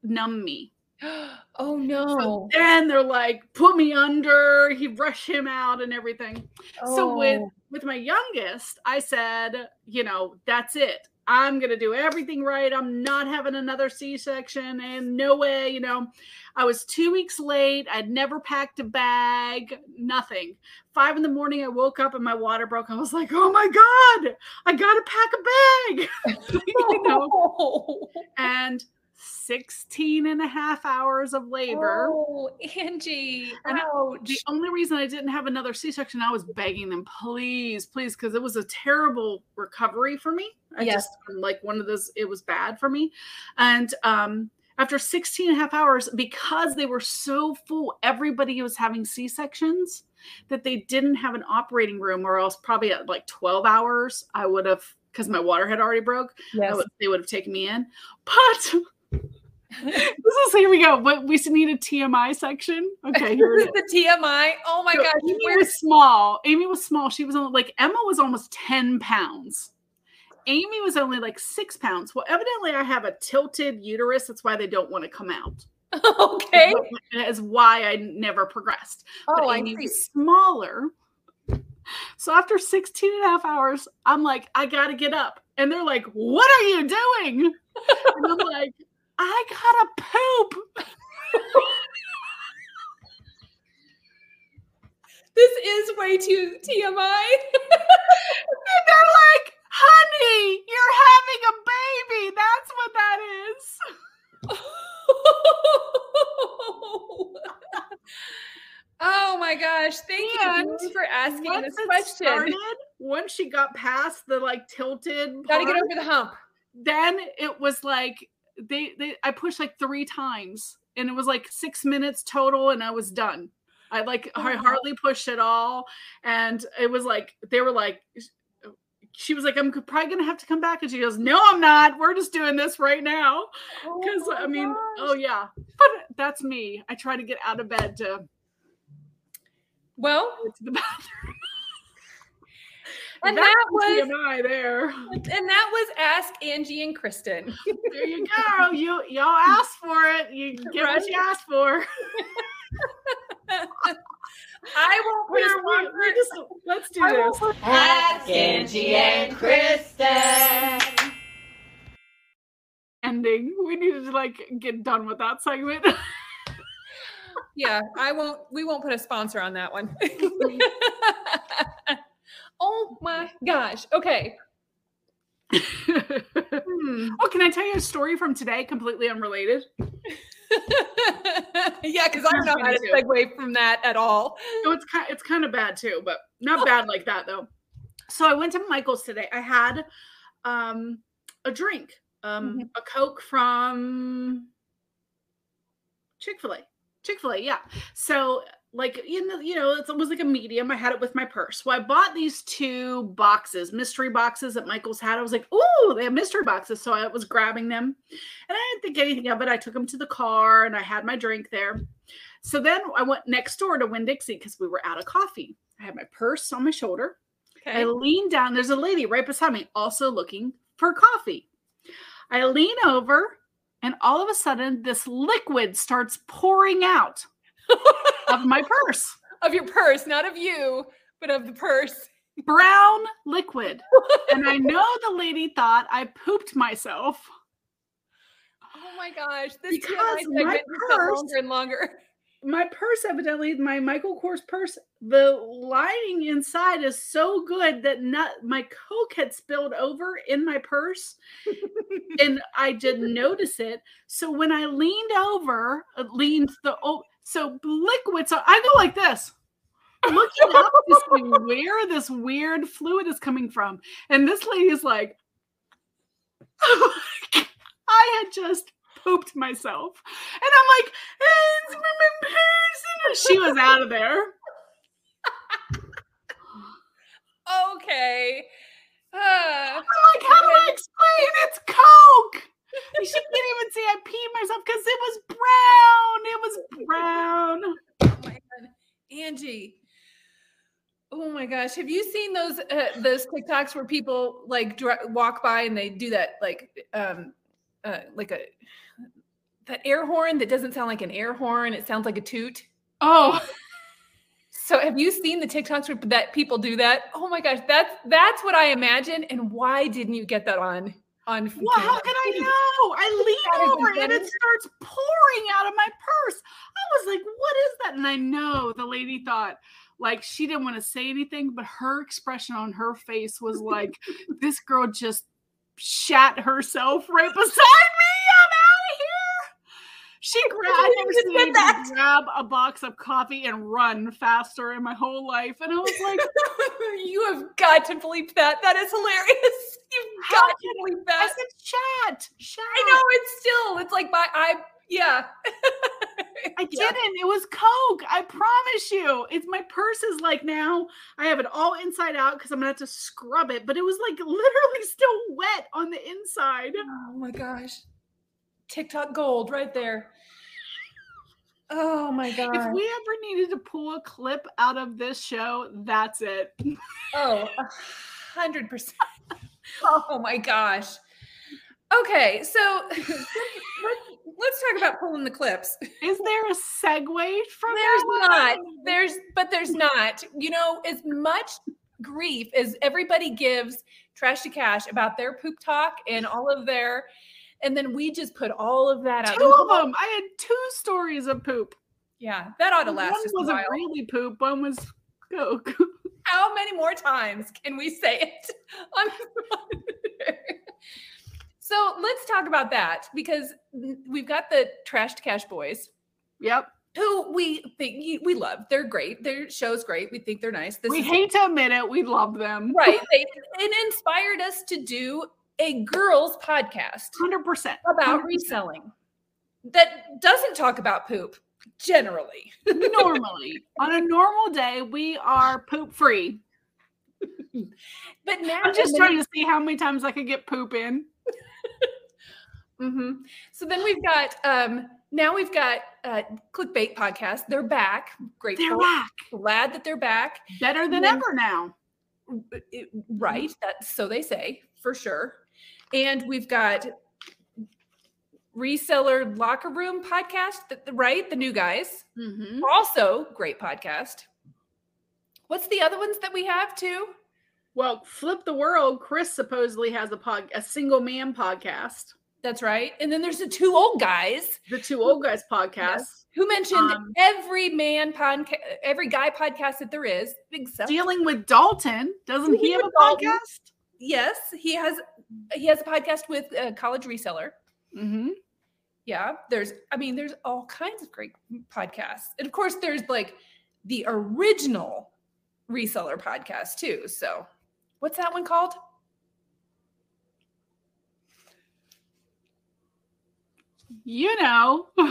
numb me. oh no. So then they're like, put me under, he rushed him out and everything. Oh. So with oh. with my youngest, I said, you know, that's it. I'm going to do everything right. I'm not having another C section and no way, you know. I was two weeks late. I'd never packed a bag, nothing. Five in the morning, I woke up and my water broke. I was like, oh my God, I got to pack a bag. you know? and 16 and a half hours of labor. Oh, Angie. And the only reason I didn't have another C section, I was begging them, please, please, because it was a terrible recovery for me. I yes. just like one of those, it was bad for me. And um, after 16 and a half hours, because they were so full, everybody was having C sections that they didn't have an operating room, or else probably at like 12 hours, I would have because my water had already broke. Yes. Would, they would have taken me in. But this is here we go. But we need a TMI section. Okay, here is the TMI. Oh my so gosh, Amy was small. Amy was small. She was only like Emma was almost 10 pounds. Amy was only like six pounds. Well, evidently I have a tilted uterus. That's why they don't want to come out. Okay. That is why I never progressed. Oh, but Amy was smaller. So after 16 and a half hours, I'm like, I gotta get up. And they're like, What are you doing? and I'm like, I gotta poop. this is way too TMI. and they're like, honey, you're having a baby. That's what that is. oh my gosh. Thank and you for asking this question. Started, once she got past the like tilted, gotta get over the hump. Then it was like they they I pushed like three times and it was like six minutes total and I was done. I like oh, I hardly pushed at all. And it was like they were like she was like, I'm probably gonna have to come back. And she goes, No, I'm not. We're just doing this right now. Because oh I mean, gosh. oh yeah. But that's me. I try to get out of bed to well to the bathroom. And that, that was TMI there. And that was Ask Angie and Kristen. there you go. You y'all asked for it. You get right. what you asked for. I won't put we're, we're just, let's do I this. Ask Angie and Kristen. Ending. We needed to like get done with that segment. yeah, I won't. We won't put a sponsor on that one. Oh my gosh. Okay. hmm. Oh, can I tell you a story from today, completely unrelated? yeah, because I don't know how to segue from that at all. No, it's kind it's kind of bad too, but not oh. bad like that though. So I went to Michael's today. I had um a drink, um mm-hmm. a Coke from Chick-fil-A. Chick-fil-A, yeah. So like you know, you know, it was like a medium. I had it with my purse. So I bought these two boxes, mystery boxes that Michael's had. I was like, oh, they have mystery boxes. So I was grabbing them, and I didn't think anything of it. I took them to the car, and I had my drink there. So then I went next door to Winn Dixie because we were out of coffee. I had my purse on my shoulder. Okay. I leaned down. There's a lady right beside me, also looking for coffee. I lean over, and all of a sudden, this liquid starts pouring out of my purse. Of your purse, not of you, but of the purse. Brown liquid. and I know the lady thought I pooped myself. Oh my gosh. This because my purse, longer and longer. My purse, evidently, my Michael Kors purse, the lining inside is so good that not my coke had spilled over in my purse and i didn't notice it so when i leaned over uh, leaned the oh so liquid so i go like this. Looking up to see where this weird fluid is coming from. And this lady is like i had just pooped myself. And i'm like it's from purse she was out of there. Okay. Uh, I'm like, how do I explain? It's Coke? She can't even see I peed myself because it was brown. It was brown. Oh my god, Angie. Oh my gosh, have you seen those uh, those TikToks where people like dr- walk by and they do that like um uh, like a that air horn that doesn't sound like an air horn, it sounds like a toot. Oh, so have you seen the TikToks that people do that? Oh my gosh, that's that's what I imagine. And why didn't you get that on on? Well, how could I know? I lean over and it starts pouring out of my purse. I was like, "What is that?" And I know the lady thought like she didn't want to say anything, but her expression on her face was like, "This girl just shat herself right beside me." She grabbed that. grab a box of coffee and run faster in my whole life. And I was like, You have got to bleep that. That is hilarious. You've got to bleep that. I said chat. Chat. I know it's still, it's like my I yeah. I didn't. It was Coke. I promise you. It's my purse is like now. I have it all inside out because I'm gonna have to scrub it, but it was like literally still wet on the inside. Oh my gosh. TikTok gold right there. Oh my god! If we ever needed to pull a clip out of this show, that's it. Oh, hundred percent. Oh. oh my gosh. Okay, so let's, let's talk about pulling the clips. Is there a segue from There's not. There's but there's not. You know, as much grief as everybody gives trash to cash about their poop talk and all of their and then we just put all of that out. Two of them. I had two stories of poop. Yeah, that ought to last. One wasn't really poop. One was coke. How many more times can we say it? so let's talk about that because we've got the Trashed cash boys. Yep. Who we think we love. They're great. Their show's great. We think they're nice. This we hate to admit it. We love them. Right. They it inspired us to do a girls podcast 100% about 100%. reselling that doesn't talk about poop generally. Normally. On a normal day we are poop free but now i'm just trying to see how many times i could get poop in. Mm-hmm. so then we've got um now we've got uh clickbait podcast they're back. Great they're back. Glad that they're back. Better than ever now. right. That so they say for sure and we've got reseller locker room podcast, right? The new guys. Mm-hmm. Also, great podcast. What's the other ones that we have too? Well, Flip the World, Chris supposedly has a pod, a single man podcast. That's right. And then there's the two old guys. The two old guys podcast. Yes. Who mentioned um, every man podcast, every guy podcast that there is. Big. Dealing with Dalton. Doesn't he have a Dalton. podcast? Yes, he has he has a podcast with a college reseller. Mm-hmm. Yeah, there's, I mean, there's all kinds of great podcasts. And of course, there's like the original reseller podcast too. So, what's that one called? You know.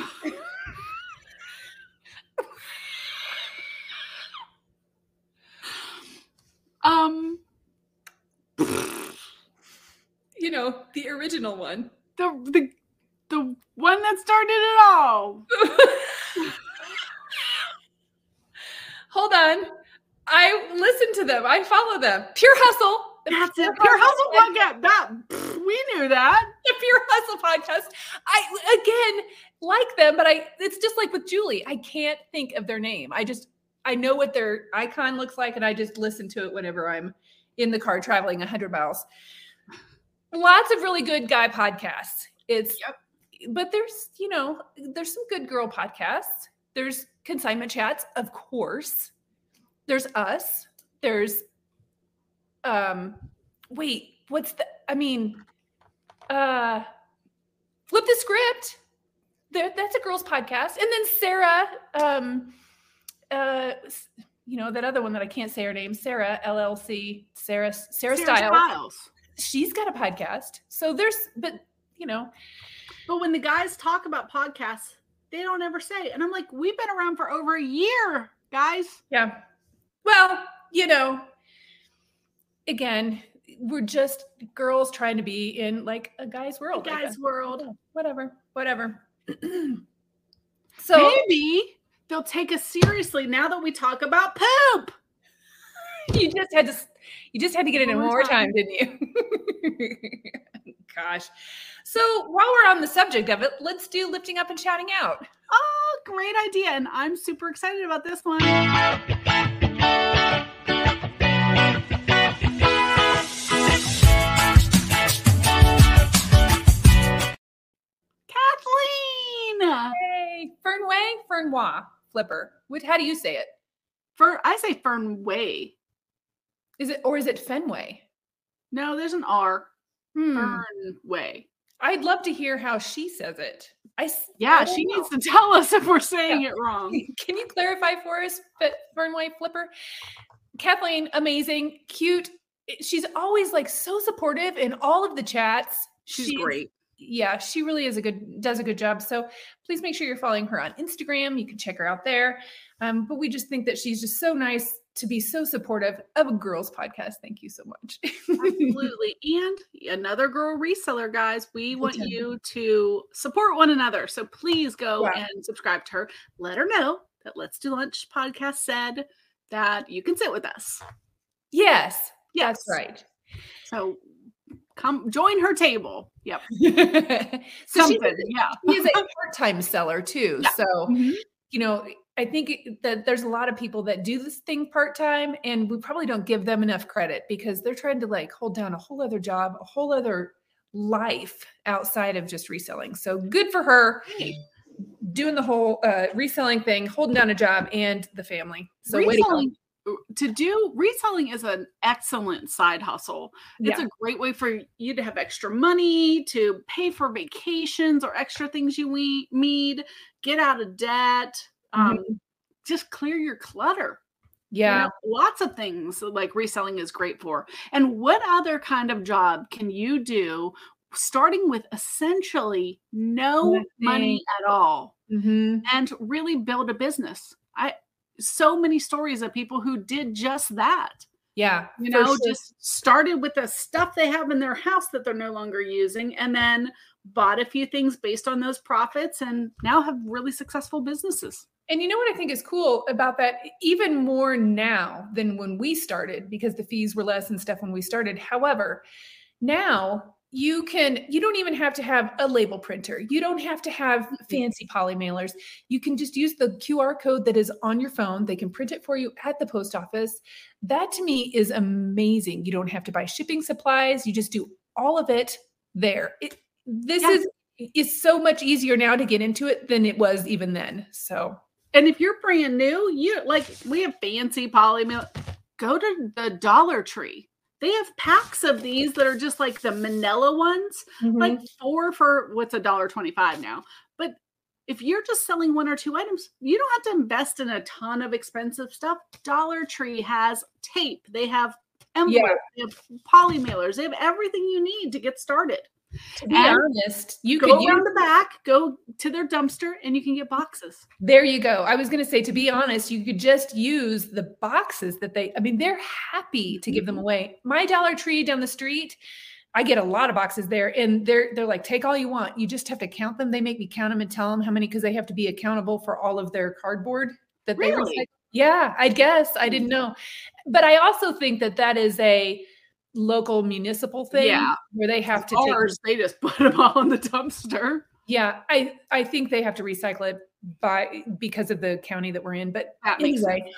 um, you know, the original one. The the the one that started it all. Hold on. I listen to them. I follow them. Pure Hustle. That's it. Pure Hustle podcast. That we knew that. The Pure Hustle podcast. I again like them, but I it's just like with Julie. I can't think of their name. I just I know what their icon looks like, and I just listen to it whenever I'm in the car traveling 100 miles lots of really good guy podcasts. It's yep. but there's, you know, there's some good girl podcasts. There's consignment chats, of course. there's us. There's um wait, what's the I mean uh flip the script. There, that's a girls podcast. And then Sarah um uh you know that other one that I can't say her name, Sarah LLC, Sarah Sarah, Sarah. She's got a podcast. So there's but you know, but when the guys talk about podcasts, they don't ever say. And I'm like, we've been around for over a year, guys. Yeah. Well, you know, again, we're just girls trying to be in like a guy's world. A guy's world. whatever. Whatever. so maybe they'll take us seriously now that we talk about poop. You just had to you just had to get it in more time, time didn't you? Gosh. So while we're on the subject of it, let's do lifting up and shouting out. Oh, great idea. And I'm super excited about this one. Kathleen. Hey, Fernway, Fernwa, Flipper. What, how do you say it? Fern, I say Fernway. Is it or is it Fenway? No, there's an R. Hmm. Fernway. I'd love to hear how she says it. I yeah, I she know. needs to tell us if we're saying yeah. it wrong. Can you clarify for us, but Fernway Flipper? Kathleen, amazing, cute. She's always like so supportive in all of the chats. She's, she's great. Yeah, she really is a good does a good job. So please make sure you're following her on Instagram. You can check her out there. Um, but we just think that she's just so nice to be so supportive of a girls podcast. Thank you so much. Absolutely. And another girl reseller, guys, we want you to support one another. So please go yeah. and subscribe to her. Let her know that Let's Do Lunch podcast said that you can sit with us. Yes. Yes. That's right. So come join her table. Yep. so Something. yeah. She is a part-time seller too. Yeah. So mm-hmm. you know, I think that there's a lot of people that do this thing part time, and we probably don't give them enough credit because they're trying to like hold down a whole other job, a whole other life outside of just reselling. So good for her. Doing the whole uh, reselling thing, holding down a job and the family. So reselling, to, do reselling is an excellent side hustle. It's yeah. a great way for you to have extra money to pay for vacations or extra things you need, get out of debt um, mm-hmm. just clear your clutter yeah you know, lots of things like reselling is great for and what other kind of job can you do starting with essentially no Nothing. money at all mm-hmm. and really build a business i so many stories of people who did just that yeah you know sure. just started with the stuff they have in their house that they're no longer using and then bought a few things based on those profits and now have really successful businesses and you know what I think is cool about that, even more now than when we started, because the fees were less and stuff when we started. However, now you can you don't even have to have a label printer. You don't have to have mm-hmm. fancy poly mailers. You can just use the qr code that is on your phone. They can print it for you at the post office. That to me is amazing. You don't have to buy shipping supplies. You just do all of it there. It, this is is so much easier now to get into it than it was even then. So. And if you're brand new, you like we have fancy polymail. Go to the Dollar Tree. They have packs of these that are just like the Manila ones, mm-hmm. like four for what's a dollar twenty-five now. But if you're just selling one or two items, you don't have to invest in a ton of expensive stuff. Dollar Tree has tape, they have envelopes, yeah. they have poly mailers, they have everything you need to get started. To be and honest, you can go could around the back, go to their dumpster, and you can get boxes. There you go. I was going to say, to be honest, you could just use the boxes that they. I mean, they're happy to give them mm-hmm. away. My Dollar Tree down the street, I get a lot of boxes there, and they're they're like, take all you want. You just have to count them. They make me count them and tell them how many because they have to be accountable for all of their cardboard that they really? recycle. Yeah, I guess I didn't know, but I also think that that is a local municipal thing yeah. where they have to ours take, they just put them all in the dumpster. Yeah i i think they have to recycle it by because of the county that we're in but that anyway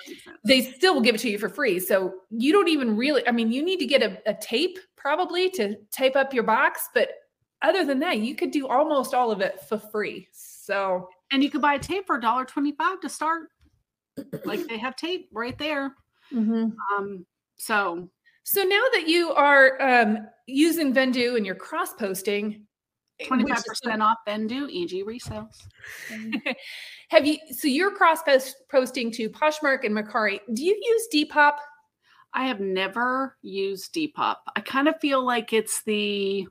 they still will give it to you for free so you don't even really i mean you need to get a, a tape probably to tape up your box but other than that you could do almost all of it for free so. And you could buy a tape for $1.25 to start. Like they have tape right there. Mm-hmm. Um, so, so now that you are um, using Vendoo and you're cross posting, 25% off Vendoo, EG resales. Have you, so you're cross posting to Poshmark and Mercari. Do you use Depop? I have never used Depop. I kind of feel like it's the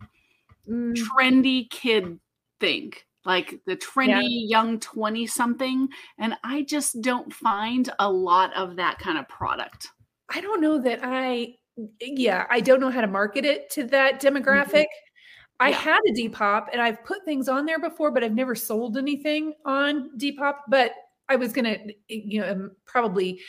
mm. trendy kid thing, like the trendy yeah. young 20 something. And I just don't find a lot of that kind of product. I don't know that I, yeah, I don't know how to market it to that demographic. Mm-hmm. I yeah. had a Depop and I've put things on there before, but I've never sold anything on Depop. But I was gonna, you know, um, probably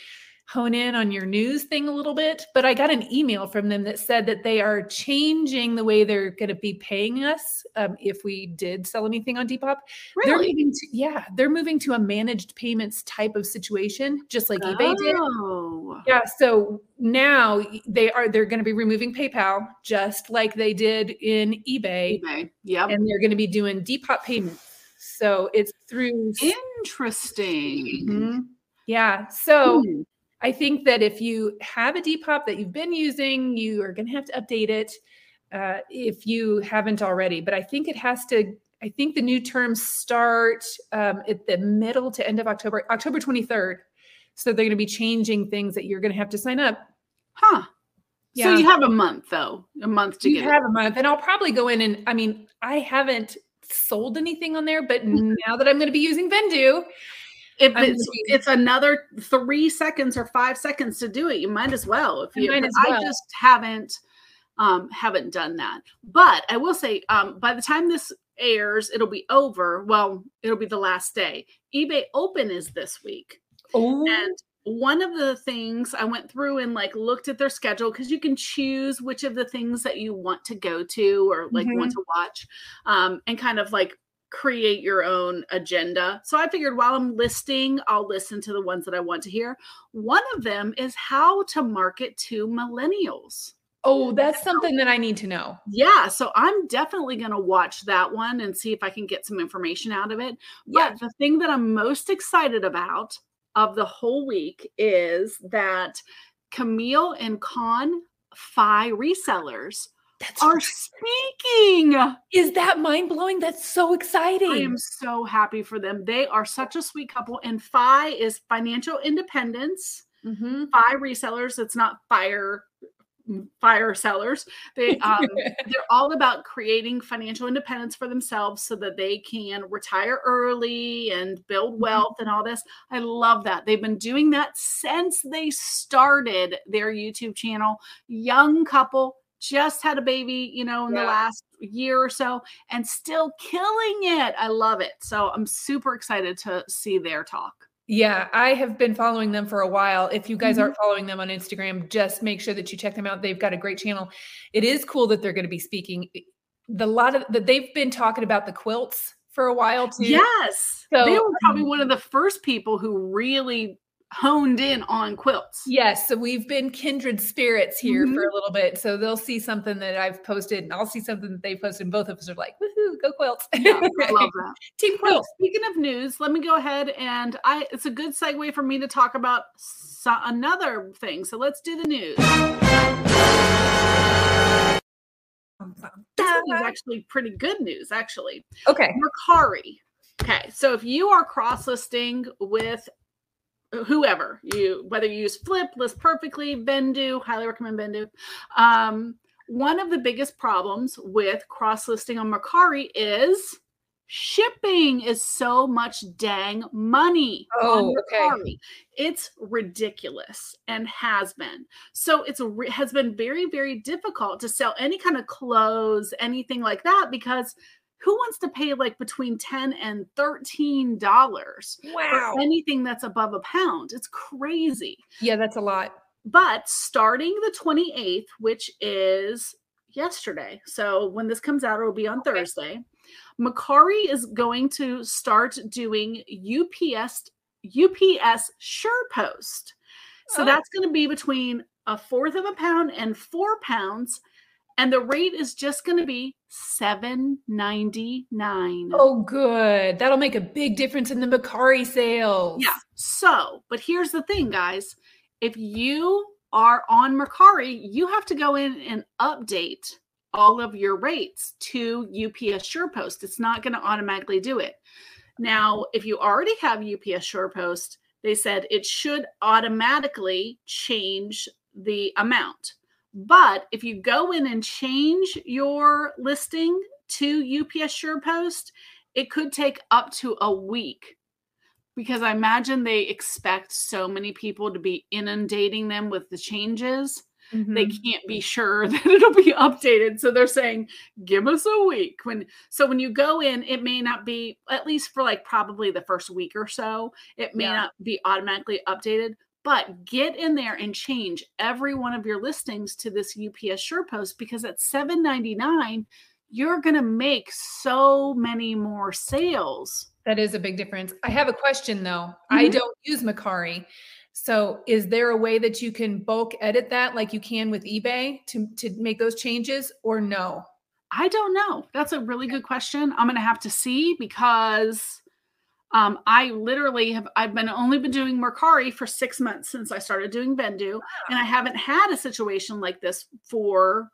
hone in on your news thing a little bit, but I got an email from them that said that they are changing the way they're going to be paying us um, if we did sell anything on Depop. Really? They're moving to, yeah, they're moving to a managed payments type of situation, just like oh. eBay did. Oh. Yeah, so now they are they're going to be removing PayPal just like they did in eBay. eBay. Yeah, and they're going to be doing Depop payments. So it's through interesting. Mm-hmm. Yeah. So hmm. I think that if you have a Depop that you've been using, you are going to have to update it uh, if you haven't already. But I think it has to. I think the new terms start um, at the middle to end of October, October 23rd. So they're going to be changing things that you're going to have to sign up. Huh. Yeah. So you have a month though, a month to you get. have it. a month, and I'll probably go in and. I mean, I haven't sold anything on there, but now that I'm going to be using Vendoo, if it's it's another three seconds or five seconds to do it, you might as well. If you, well. I just haven't um haven't done that. But I will say, um, by the time this airs, it'll be over. Well, it'll be the last day. eBay Open is this week. Oh. And one of the things I went through and like looked at their schedule because you can choose which of the things that you want to go to or like mm-hmm. want to watch um, and kind of like create your own agenda. So I figured while I'm listing, I'll listen to the ones that I want to hear. One of them is how to market to millennials. Oh, that's something that I need to know. Yeah. So I'm definitely going to watch that one and see if I can get some information out of it. Yeah. But the thing that I'm most excited about of the whole week is that Camille and Con Fi resellers that's are speaking. Is that mind blowing? That's so exciting. I am so happy for them. They are such a sweet couple. And Fi is financial independence. Mm-hmm. Fi resellers. It's not fire fire sellers. They um, they're all about creating financial independence for themselves so that they can retire early and build mm-hmm. wealth and all this. I love that. They've been doing that since they started their YouTube channel. Young couple just had a baby, you know, in yeah. the last year or so and still killing it. I love it. So I'm super excited to see their talk. Yeah, I have been following them for a while. If you guys mm-hmm. aren't following them on Instagram, just make sure that you check them out. They've got a great channel. It is cool that they're going to be speaking. The lot of that they've been talking about the quilts for a while too. Yes. So, they were probably um, one of the first people who really honed in on quilts. Yes. So we've been kindred spirits here mm-hmm. for a little bit. So they'll see something that I've posted and I'll see something that they posted. And both of us are like, woohoo, go quilts. Yeah, I love that. Team quilts. speaking of news, let me go ahead and I it's a good segue for me to talk about so, another thing. So let's do the news. This is actually pretty good news, actually. Okay. Mercari. Okay, so if you are cross listing with whoever you whether you use Flyp list perfectly vendoo highly recommend vendoo um, one of the biggest problems with cross listing on mercari is shipping is so much dang money oh okay. It's ridiculous and has been. So it's has been very very difficult to sell any kind of clothes anything like that because who wants to pay like between 10 and 13 dollars wow. for anything that's above a pound it's crazy yeah that's a lot but starting the 28th which is yesterday so when this comes out it'll be on okay. thursday mercari is going to start doing ups ups SurePost so oh. that's going to be between a fourth of a pound and four pounds and the rate is just going to be 7.99 oh good that'll make a big difference in the mercari sales yeah so but here's the thing guys if you are on Mercari, you have to go in and update all of your rates to UPS SurePost. It's not going to automatically do it. Now, if you already have UPS SurePost, they said it should automatically change the amount. But if you go in and change your listing to UPS SurePost, it could take up to a week because I imagine they expect so many people to be inundating them with the changes. Mm-hmm. They can't be sure that it'll be updated. So they're saying, give us a week. When so when you go in, it may not be, at least for like probably the first week or so, it may yeah. not be automatically updated. But get in there and change every one of your listings to this UPS SurePost because at $7.99, you're going to make so many more sales. That is a big difference. I have a question though. Mm-hmm. I don't use Mercari. So is there a way that you can bulk edit that like you can with eBay to, to make those changes or no? I don't know. That's a really good question. I'm going to have to see because um, I literally have I've been only been doing Mercari for six months since I started doing Vendoo, and I haven't had a situation like this for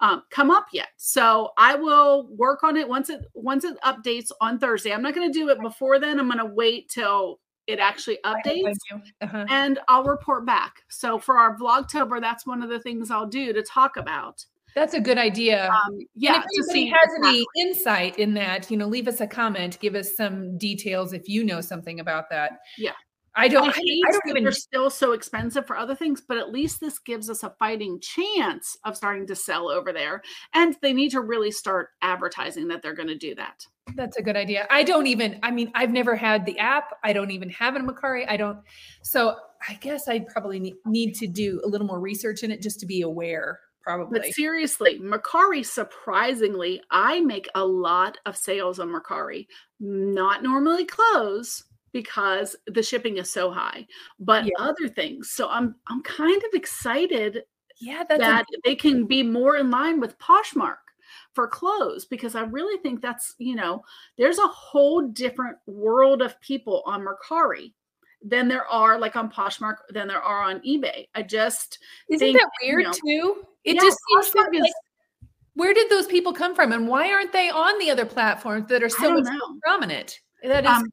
um, come up yet. So I will work on it once it once it updates on Thursday. I'm not going to do it before then. I'm going to wait till it actually updates uh-huh. and I'll report back. So for our Vlogtober, that's one of the things I'll do to talk about. That's a good idea. Um, yeah. And if anybody has exactly. any insight in that, you know, leave us a comment, give us some details if you know something about that. Yeah. I don't. I, I don't even. They're still so expensive for other things, but at least this gives us a fighting chance of starting to sell over there. And they need to really start advertising that they're going to do that. That's a good idea. I don't even. I mean, I've never had the app. I don't even have a Mercari. I don't. So I guess I probably need to do a little more research in it just to be aware. Probably. But seriously, Mercari, surprisingly, I make a lot of sales on Mercari. Not normally close because the shipping is so high, but yeah. other things. So I'm I'm kind of excited yeah, that a- they can be more in line with Poshmark for clothes because I really think that's, you know, there's a whole different world of people on Mercari than there are like on Poshmark than there are on eBay. I just isn't think, that weird you know, too? It yeah, just seems like, where did those people come from and why aren't they on the other platforms that are so prominent? That is um,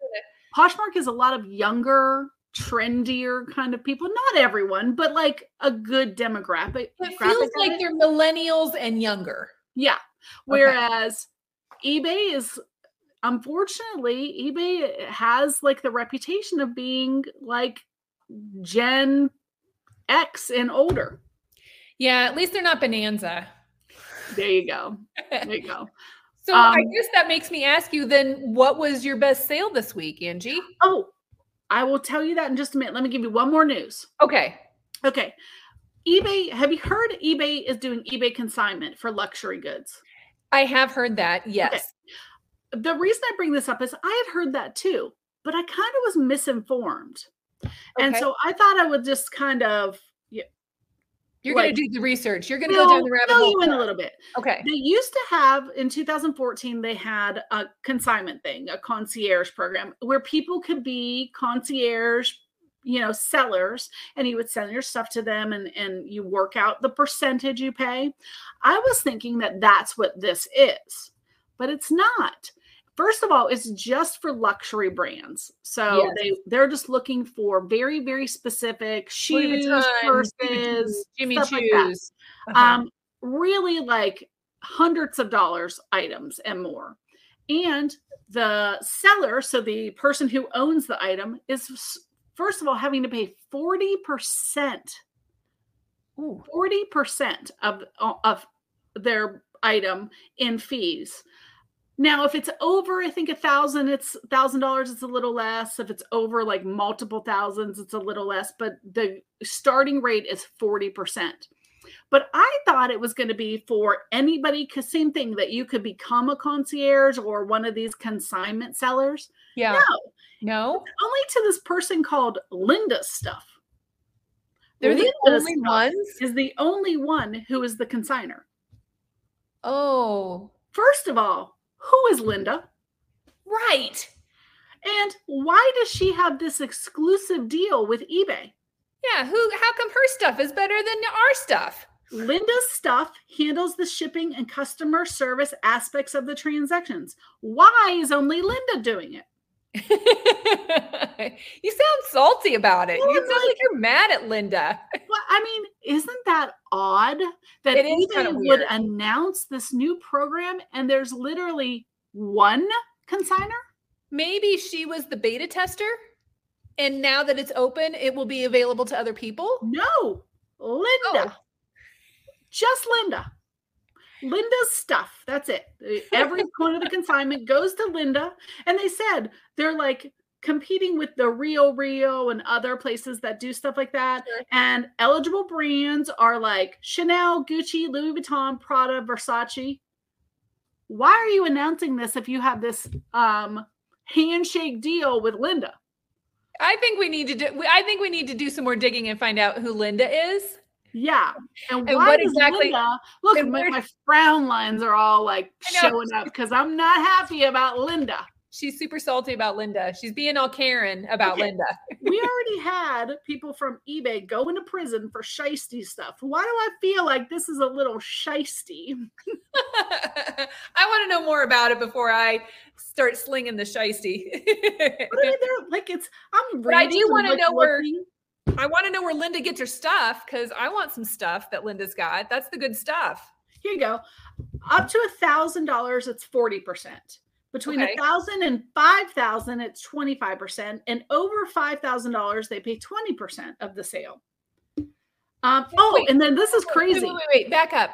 Poshmark is a lot of younger, trendier kind of people. Not everyone, but like a good demographic. It feels like they're millennials and younger. Yeah. Whereas okay. eBay is unfortunately, eBay has like the reputation of being like Gen X and older. Yeah, at least they're not Bonanza. There you go. There you go. So um, I guess that makes me ask you then what was your best sale this week, Angie? Oh, I will tell you that in just a minute. Let me give you one more news. Okay. Okay. eBay, have you heard eBay is doing eBay consignment for luxury goods? I have heard that. Yes. Okay. The reason I bring this up is I had heard that too, but I kind of was misinformed. Okay. And so I thought I would just kind of you're like, going to do the research. You're going to go down the rabbit hole. you in a little bit. Okay. They used to have in 2014. They had a consignment thing, a concierge program where people could be concierge, you know, sellers, and you would send your stuff to them, and and you work out the percentage you pay. I was thinking that that's what this is, but it's not. First of all, it's just for luxury brands. So yes. they they're just looking for very very specific shoes, purses, Jimmy Choo's, like uh-huh. um, really like hundreds of dollars items and more. And the seller, so the person who owns the item, is first of all having to pay forty percent, forty percent of of their item in fees. Now, if it's over, I think a thousand, it's thousand dollars, it's a little less. If it's over like multiple thousands, it's a little less. But the starting rate is 40%. But I thought it was going to be for anybody, because same thing that you could become a concierge or one of these consignment sellers. Yeah. No. No. Only to this person called Linda's Stuff. They're Linda the only ones? Is the only one who is the consigner. Oh. First of all, who is Linda? Right. And why does she have this exclusive deal with eBay? Yeah, who how come her stuff is better than our stuff? Linda's stuff handles the shipping and customer service aspects of the transactions. Why is only Linda doing it? you sound salty about it. Well, you sound like, like, you're mad at Linda. well, I mean, isn't that odd that eBay would announce this new program and there's literally one consigner? Maybe she was the beta tester and now that it's open, it will be available to other people? No, Linda. Oh. Just Linda. Linda's stuff. That's it. Every point of the consignment goes to Linda. And they said they're like competing with the RealReal and other places that do stuff like that. Sure. And eligible brands are like Chanel, Gucci, Louis Vuitton, Prada, Versace. Why are you announcing this if you have this um, handshake deal with Linda? I think we need to do. I think we need to do some more digging and find out who Linda is. Yeah. And, and what exactly? Linda, look, my, my, frown lines are all like showing up because I'm not happy about Linda. She's super salty about Linda. She's being all Karen about okay. Linda. we already had people from eBay go into prison for shisty stuff. Why do I feel like this is a little shisty? I want to know more about it before I start slinging the shisty. but I mean, like it's. I'm. But I do want to know where. I want to know where Linda gets her stuff because I want some stuff that Linda's got. That's the good stuff. Here you go. Up to a thousand dollars, it's forty percent. Between a okay. thousand and five thousand, it's twenty five percent, and over five thousand dollars, they pay twenty percent of the sale. Um, oh, wait, and then this is crazy. Wait, wait, wait, back up.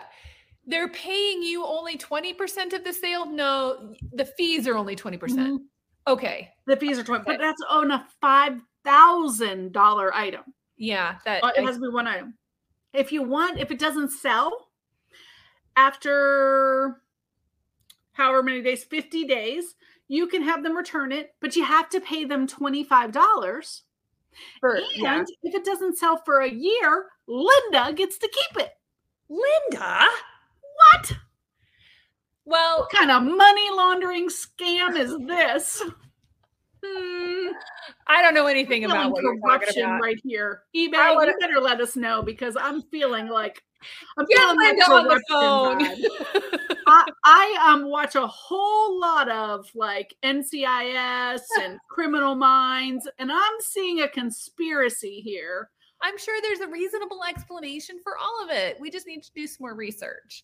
They're paying you only twenty percent of the sale. No, the fees are only twenty percent. Mm-hmm. Okay, the fees are twenty, okay. but that's on a five thousand dollar item. Yeah, that uh, it has to be one item. If you want, if it doesn't sell after however many days, 50 days, you can have them return it, but you have to pay them $25. For, and yeah. if it doesn't sell for a year, Linda gets to keep it. Linda? What? Well, what kind of money laundering scam is this? Hmm, I don't know anything about what you're talking about. right here. eBay, wanna... you better let us know because I'm feeling like I'm feeling like on the phone. I, I um watch a whole lot of like NCIS and Criminal Minds, and I'm seeing a conspiracy here. I'm sure there's a reasonable explanation for all of it. We just need to do some more research.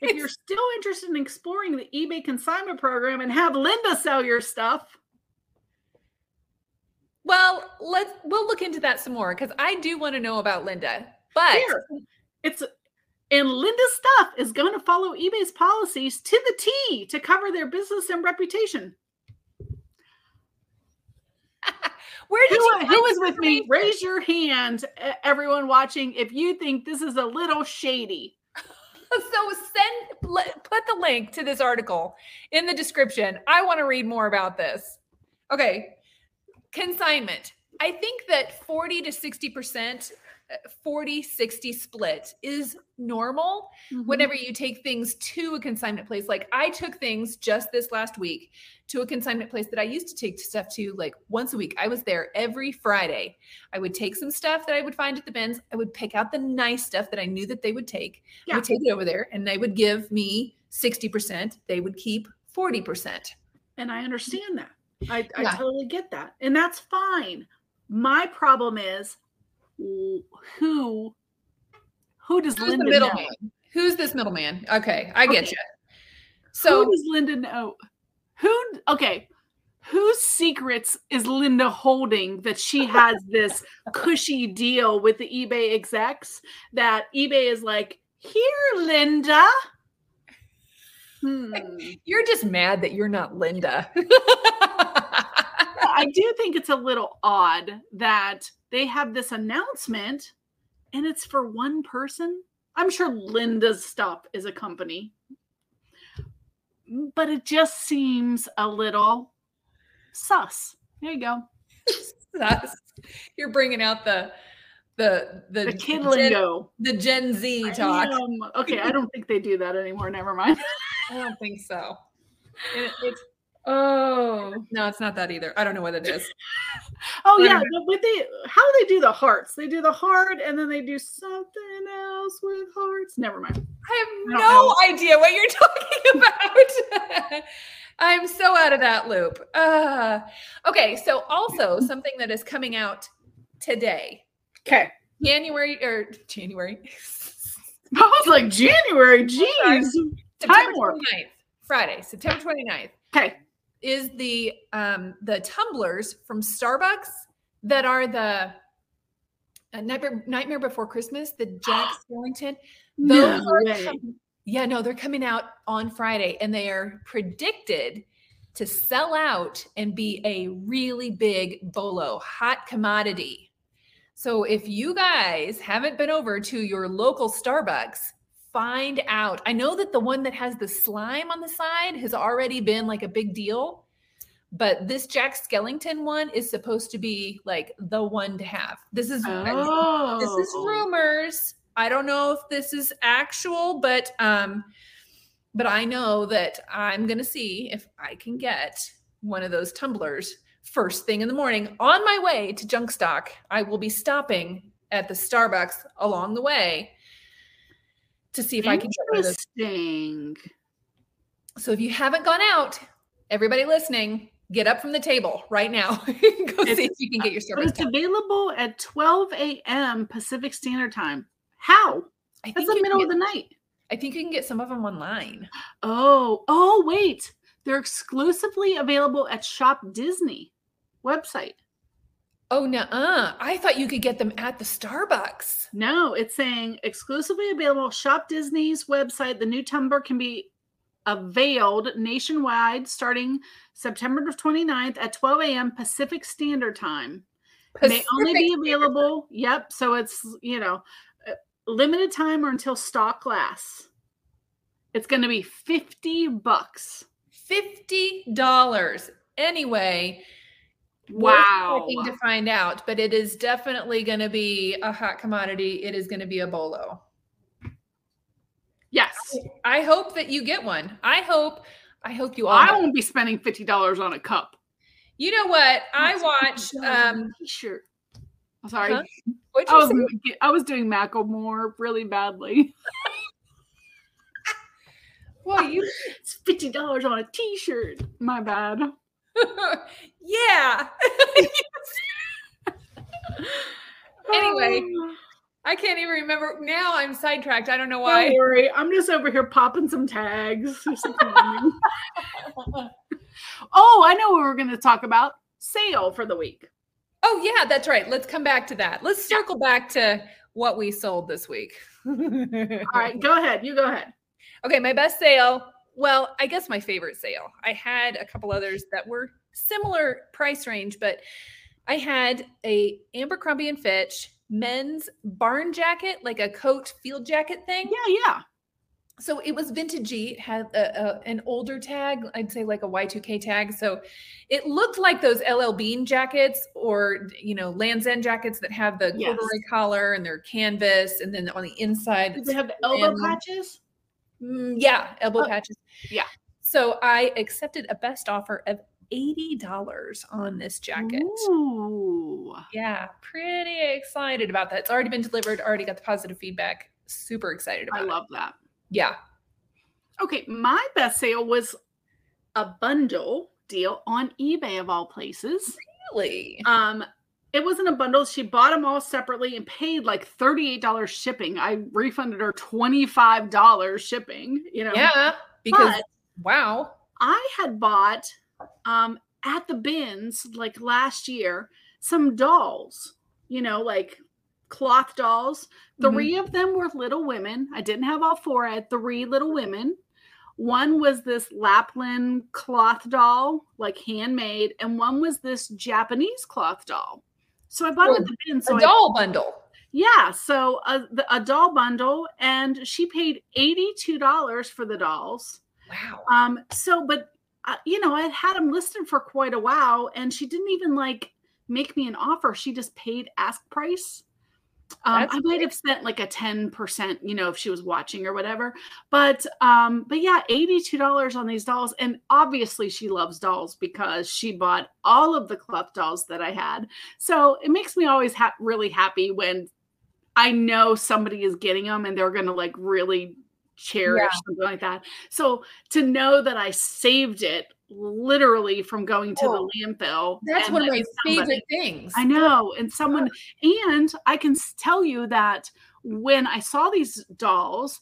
If you're still interested in exploring the eBay consignment program and have Linda sell your stuff, well, let's we'll look into that some more because I do want to know about Linda. But Here, it's and Linda's Stuff is going to follow eBay's policies to the T to cover their business and reputation. Where did who, who is with me? Raise your hand, everyone watching, if you think this is a little shady. So send put the link to this article in the description. I want to read more about this. Okay. Consignment. I think that 40 to 60% 40 60 split is normal mm-hmm. whenever you take things to a consignment place. Like I took things just this last week to a consignment place that I used to take stuff to like once a week. I was there every Friday. I would take some stuff that I would find at the bins. I would pick out the nice stuff that I knew that they would take. Yeah. I would take it over there and they would give me 60%. They would keep 40%. And I understand that. I, I yeah. totally get that. And that's fine. My problem is who who does Who's Linda the middleman? Who's this middleman? Okay, I get okay. you. So who does Linda know? Who okay? Whose secrets is Linda holding that she has this cushy deal with the eBay execs that eBay is like, here, Linda. Hmm. You're just mad that you're not Linda. I do think it's a little odd that they have this announcement and it's for one person. I'm sure Linda's Stuff is a company, Mm, but it just seems a little sus. There you go. sus. You're bringing out the the the, the kid lingo, the Gen Z talk. okay, I don't think they do that anymore. Never mind. I don't think so. It, it's Oh no, it's not that either. I don't know what it is. oh yeah, but they how do they do the hearts? They do the heart and then they do something else with hearts. Never mind. I have I no know. idea what you're talking about. I'm so out of that loop. Uh, okay, so also something that is coming out today. Okay. January or January. I was like January, jeez. Time warp. Friday, September 29th. Okay. Is the um the tumblers from Starbucks that are the uh, Nightmare, Nightmare Before Christmas, the Jack Skellington. Those no are com- yeah, no, they're coming out on Friday and they are predicted to sell out and be a really big bolo, hot commodity. So if you guys haven't been over to your local Starbucks, find out. I know that the one that has the slime on the side has already been like a big deal, but this Jack Skellington one is supposed to be like the one to have. This is oh. this is oh. rumors. I don't know if this is actual, but um but I know that I'm going to see if I can get one of those tumblers first thing in the morning on my way to Junkstock. I will be stopping at the Starbucks along the way to see if I can get one of those. So if you haven't gone out, everybody listening, get up from the table right now. Go it's, see if you can get your Starbucks. It's available at 12 a.m. Pacific Standard Time. How? I That's the middle get, of the night. I think you can get some of them online. Oh, oh, wait. They're exclusively available at Shop Disney website. Oh no, I thought you could get them at the Starbucks. No, it's saying exclusively available. Shop Disney's website. The new tumbler can be availed nationwide starting September 29th at 12 a.m. Pacific Standard Time. Pacific May only be available. Yep. So it's, you know, uh, limited time or until stock lasts. It's going to be 50 bucks. $50. Anyway, Wow. to find out, but it is definitely going to be a hot commodity. It is going to be a bolo. Yes. I hope that you get one. I hope I hope you all I won't be spending $50 on a cup. You know what? I watch um t-shirt. I'm sorry. Huh? I was, I was doing Macklemore really badly. well, you it's fifty dollars on a t-shirt. My bad. yeah. anyway, I can't even remember. Now I'm sidetracked. I don't know why. Don't worry. I'm just over here popping some tags. oh, I know what we're going to talk about. Sale for the week. Oh, yeah, that's right. Let's come back to that. Let's circle back to what we sold this week. All right, go ahead. You go ahead. Okay, my best sale well, I guess my favorite sale. I had a couple others that were similar price range, but I had a Abercrombie and Fitch men's barn jacket, like a coat field jacket thing. Yeah, yeah. So it was vintagey. It had a, a, an older tag, I'd say like a Y2K tag. So it looked like those LL Bean jackets or, you know, Lands' End jackets that have the yes. corduroy collar and they're canvas. And then on the inside, they have the elbow patches? Mm, yeah, elbow oh, patches. Yeah. So I accepted a best offer of $80 on this jacket. Ooh. Yeah, pretty excited about that. It's already been delivered, already got the positive feedback. Super excited about I it. love that. Yeah. Okay, my best sale was a bundle deal on eBay of all places. Really? Um it wasn't a bundle. She bought them all separately and paid like $38 shipping. I refunded her $25 shipping, you know. Yeah, because but wow. I had bought um at the bins like last year some dolls, you know, like cloth dolls. 3 mm-hmm. of them were little women. I didn't have all four. I had three little women. One was this Lapland cloth doll, like handmade, and one was this Japanese cloth doll. So I bought it at the bin. So a doll I, bundle. Yeah, so a, the, a doll bundle, and she paid eighty-two dollars for the dolls. Wow. Um. So, but uh, you know, I had them listed for quite a while, and she didn't even like make me an offer. She just paid ask price. Um, I might have spent like a 10%, you know, if she was watching or whatever. But um, but yeah, $82 on these dolls. And obviously she loves dolls because she bought all of the Cloth dolls that I had. So it makes me always ha- really happy when I know somebody is getting them and they're gonna like really cherish yeah. something like that. So to know that I saved it literally from going to oh, the landfill. That's one of my somebody, favorite things. I know. And someone, and I can tell you that when I saw these dolls,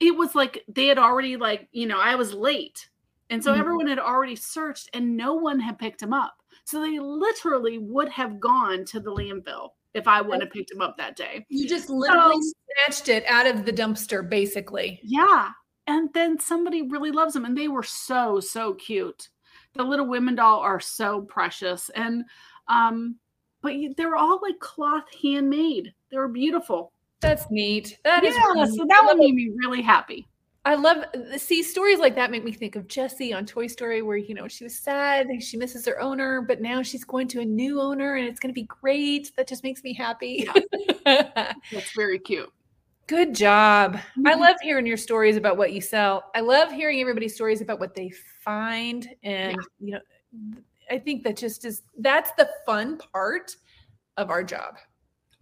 it was like they had already, like, you know, I was late. And so mm-hmm. everyone had already searched and no one had picked them up. So they literally would have gone to the landfill if I wouldn't have picked him up that day. You just literally so, snatched it out of the dumpster, basically. Yeah and then somebody really loves them and they were so so cute. The little women doll are so precious and um but they're all like cloth handmade. They were beautiful. That's neat. That yeah, is really so that one made me really happy. I love see stories like that make me think of Jessie on Toy Story where you know she was sad she misses her owner but now she's going to a new owner and it's going to be great. That just makes me happy. Yeah. that's very cute Good job. Mm-hmm. I love hearing your stories about what you sell. I love hearing everybody's stories about what they find. And, yeah. you know, I think that just is that's the fun part of our job.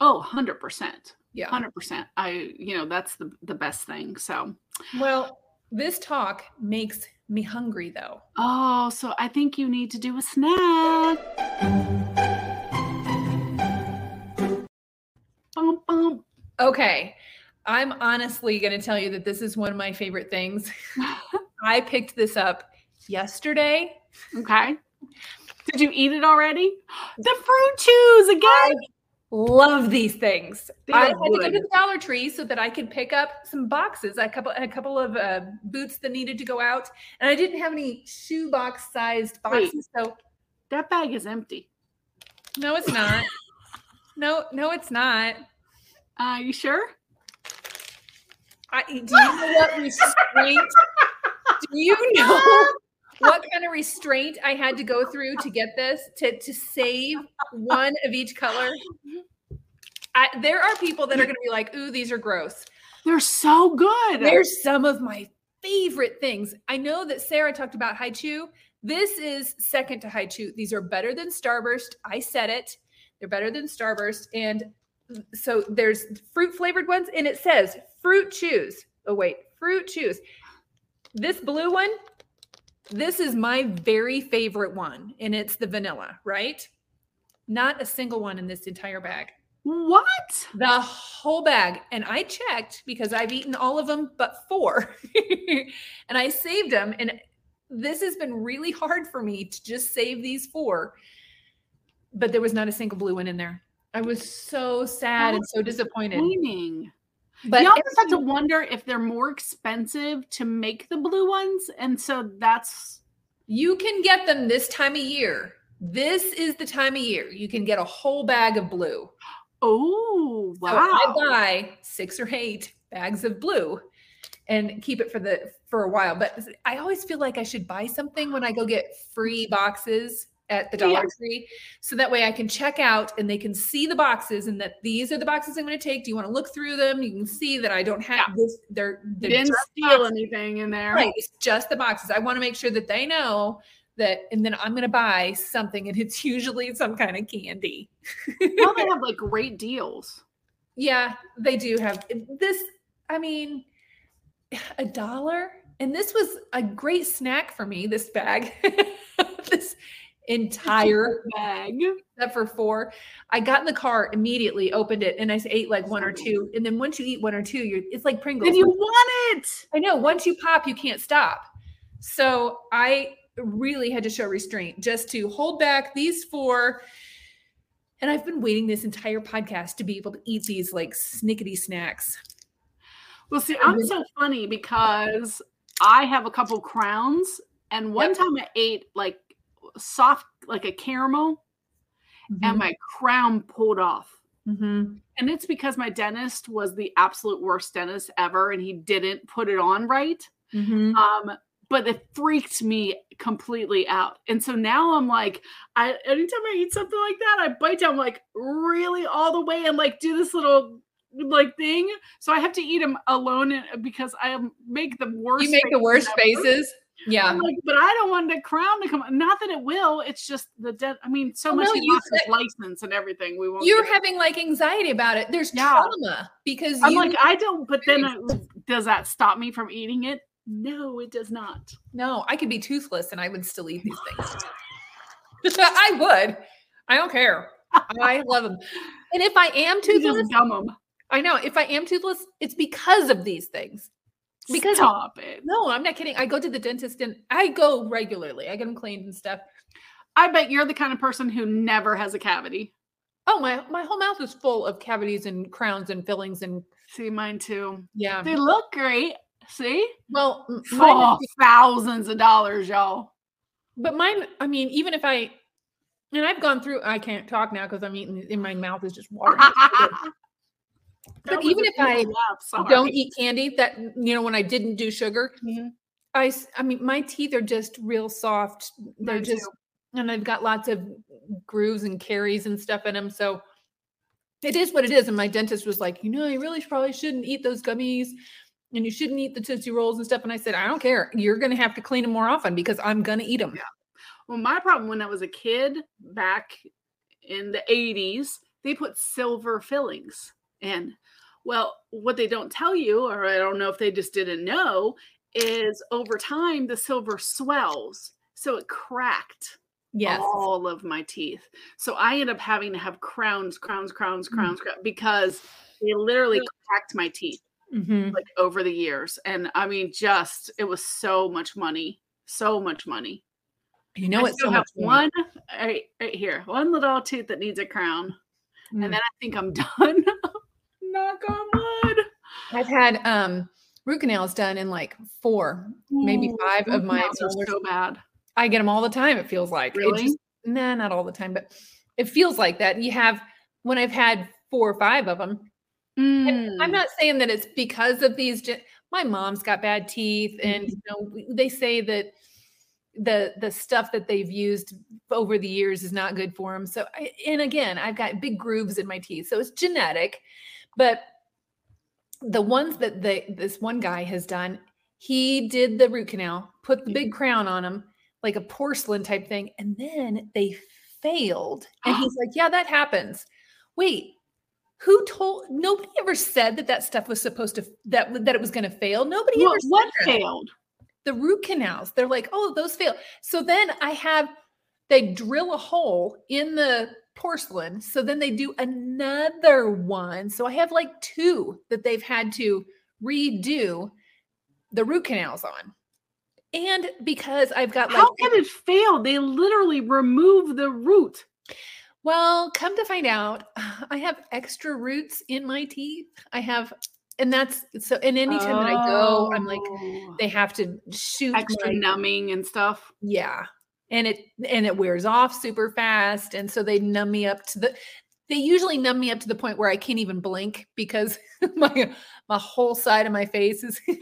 Oh, 100%. Yeah. 100%. I, you know, that's the, the best thing. So, well, this talk makes me hungry though. Oh, so I think you need to do a snack. Bum, bum. Okay. I'm honestly going to tell you that this is one of my favorite things. I picked this up yesterday. Okay. Did you eat it already? The fruit chews again. I love these things. I had good. to go to the Dollar Tree so that I could pick up some boxes. A couple, a couple of uh, boots that needed to go out, and I didn't have any shoebox sized boxes. Wait, so that bag is empty. No, it's not. no, no, it's not. Are uh, you sure? I, do you know what restraint? do you know what kind of restraint I had to go through to get this to to save one of each color? I, there are people that are going to be like, "Ooh, these are gross." They're so good. They're some of my favorite things. I know that Sarah talked about Hi-Chew. This is second to Hi-Chew. These are better than Starburst. I said it. They're better than Starburst, and so there's fruit flavored ones, and it says fruit chews. Oh, wait, fruit chews. This blue one, this is my very favorite one, and it's the vanilla, right? Not a single one in this entire bag. What? The whole bag. And I checked because I've eaten all of them but four. and I saved them. And this has been really hard for me to just save these four. But there was not a single blue one in there. I was so sad That's and so disappointed. But you always have to wonder if they're more expensive to make the blue ones. And so that's you can get them this time of year. This is the time of year. You can get a whole bag of blue. Oh, wow. So I buy six or eight bags of blue and keep it for the for a while. But I always feel like I should buy something when I go get free boxes at the Dollar yeah. Tree. So that way I can check out and they can see the boxes and that these are the boxes I'm going to take. Do you want to look through them? You can see that I don't have yeah. this. They're, they're didn't steal boxes. anything in there. Right. It's just the boxes. I want to make sure that they know that, and then I'm going to buy something and it's usually some kind of candy. well, they have like great deals. Yeah, they do have this. I mean, a dollar. And this was a great snack for me, this bag. this entire bag except for four. I got in the car immediately, opened it, and I ate like one or two. And then once you eat one or two, you're it's like Pringles. And you want it. I know. Once you pop, you can't stop. So I really had to show restraint just to hold back these four. And I've been waiting this entire podcast to be able to eat these like snickety snacks. Well, see, I'm so funny because I have a couple crowns, and one yep. time I ate like soft like a caramel mm-hmm. and my crown pulled off. Mm-hmm. And it's because my dentist was the absolute worst dentist ever and he didn't put it on right. Mm-hmm. Um, but it freaked me completely out. And so now I'm like, I anytime I eat something like that, I bite down like really all the way and like do this little like thing. So I have to eat them alone because I make the worst. You make the worst faces. Yeah. Like, but I don't want the crown to come. Not that it will. It's just the dead. I mean, so oh, much no, license and everything. We won't. You're having like anxiety about it. There's yeah. trauma because I'm like I don't. But then does that stop me from eating it? No, it does not. No, I could be toothless and I would still eat these things. I would. I don't care. I love them. And if I am toothless, I know. If I am toothless, it's because of these things. Because stop it. No, I'm not kidding. I go to the dentist and I go regularly. I get them cleaned and stuff. I bet you're the kind of person who never has a cavity. Oh, my my whole mouth is full of cavities and crowns and fillings and see mine too. Yeah. They look great. See? Well, oh, thousands of dollars, y'all. But mine, I mean, even if I and I've gone through I can't talk now because I'm eating in my mouth is just water. but even if I don't eat candy, that you know, when I didn't do sugar, mm-hmm. I I mean, my teeth are just real soft. They're Mine just, too. and I've got lots of grooves and caries and stuff in them. So it is what it is. And my dentist was like, you know, you really probably shouldn't eat those gummies and you shouldn't eat the Tootsie Rolls and stuff. And I said, I don't care. You're going to have to clean them more often because I'm going to eat them. Yeah. Well, my problem when I was a kid back in the 80s, they put silver fillings in. Well, what they don't tell you, or I don't know if they just didn't know, is over time the silver swells. So it cracked yes. all of my teeth. So I end up having to have crowns, crowns, crowns, mm. crowns, mm-hmm. crowns because they literally cracked my teeth mm-hmm. like over the years. And I mean, just it was so much money, so much money. You know, it's so have one right, right here, one little tooth that needs a crown, mm. and then I think I'm done. Knock on wood. I've had um root canals done in like four, Ooh, maybe five of my so bad. I get them all the time. It feels like really, just, nah, not all the time, but it feels like that. You have when I've had four or five of them. Mm. I'm not saying that it's because of these. My mom's got bad teeth, and mm. you know they say that the the stuff that they've used over the years is not good for them. So, I, and again, I've got big grooves in my teeth, so it's genetic. But the ones that the this one guy has done, he did the root canal, put the big crown on him, like a porcelain type thing, and then they failed. And he's like, "Yeah, that happens." Wait, who told? Nobody ever said that that stuff was supposed to that that it was going to fail. Nobody what, ever. What failed? The root canals. They're like, "Oh, those fail." So then I have they drill a hole in the porcelain. So then they do another one. So I have like two that they've had to redo the root canals on. And because I've got like How can it fail? They literally remove the root. Well, come to find out, I have extra roots in my teeth. I have and that's so and anytime oh. that I go, I'm like oh. they have to shoot extra my, numbing and stuff. Yeah and it and it wears off super fast and so they numb me up to the they usually numb me up to the point where I can't even blink because my my whole side of my face is oh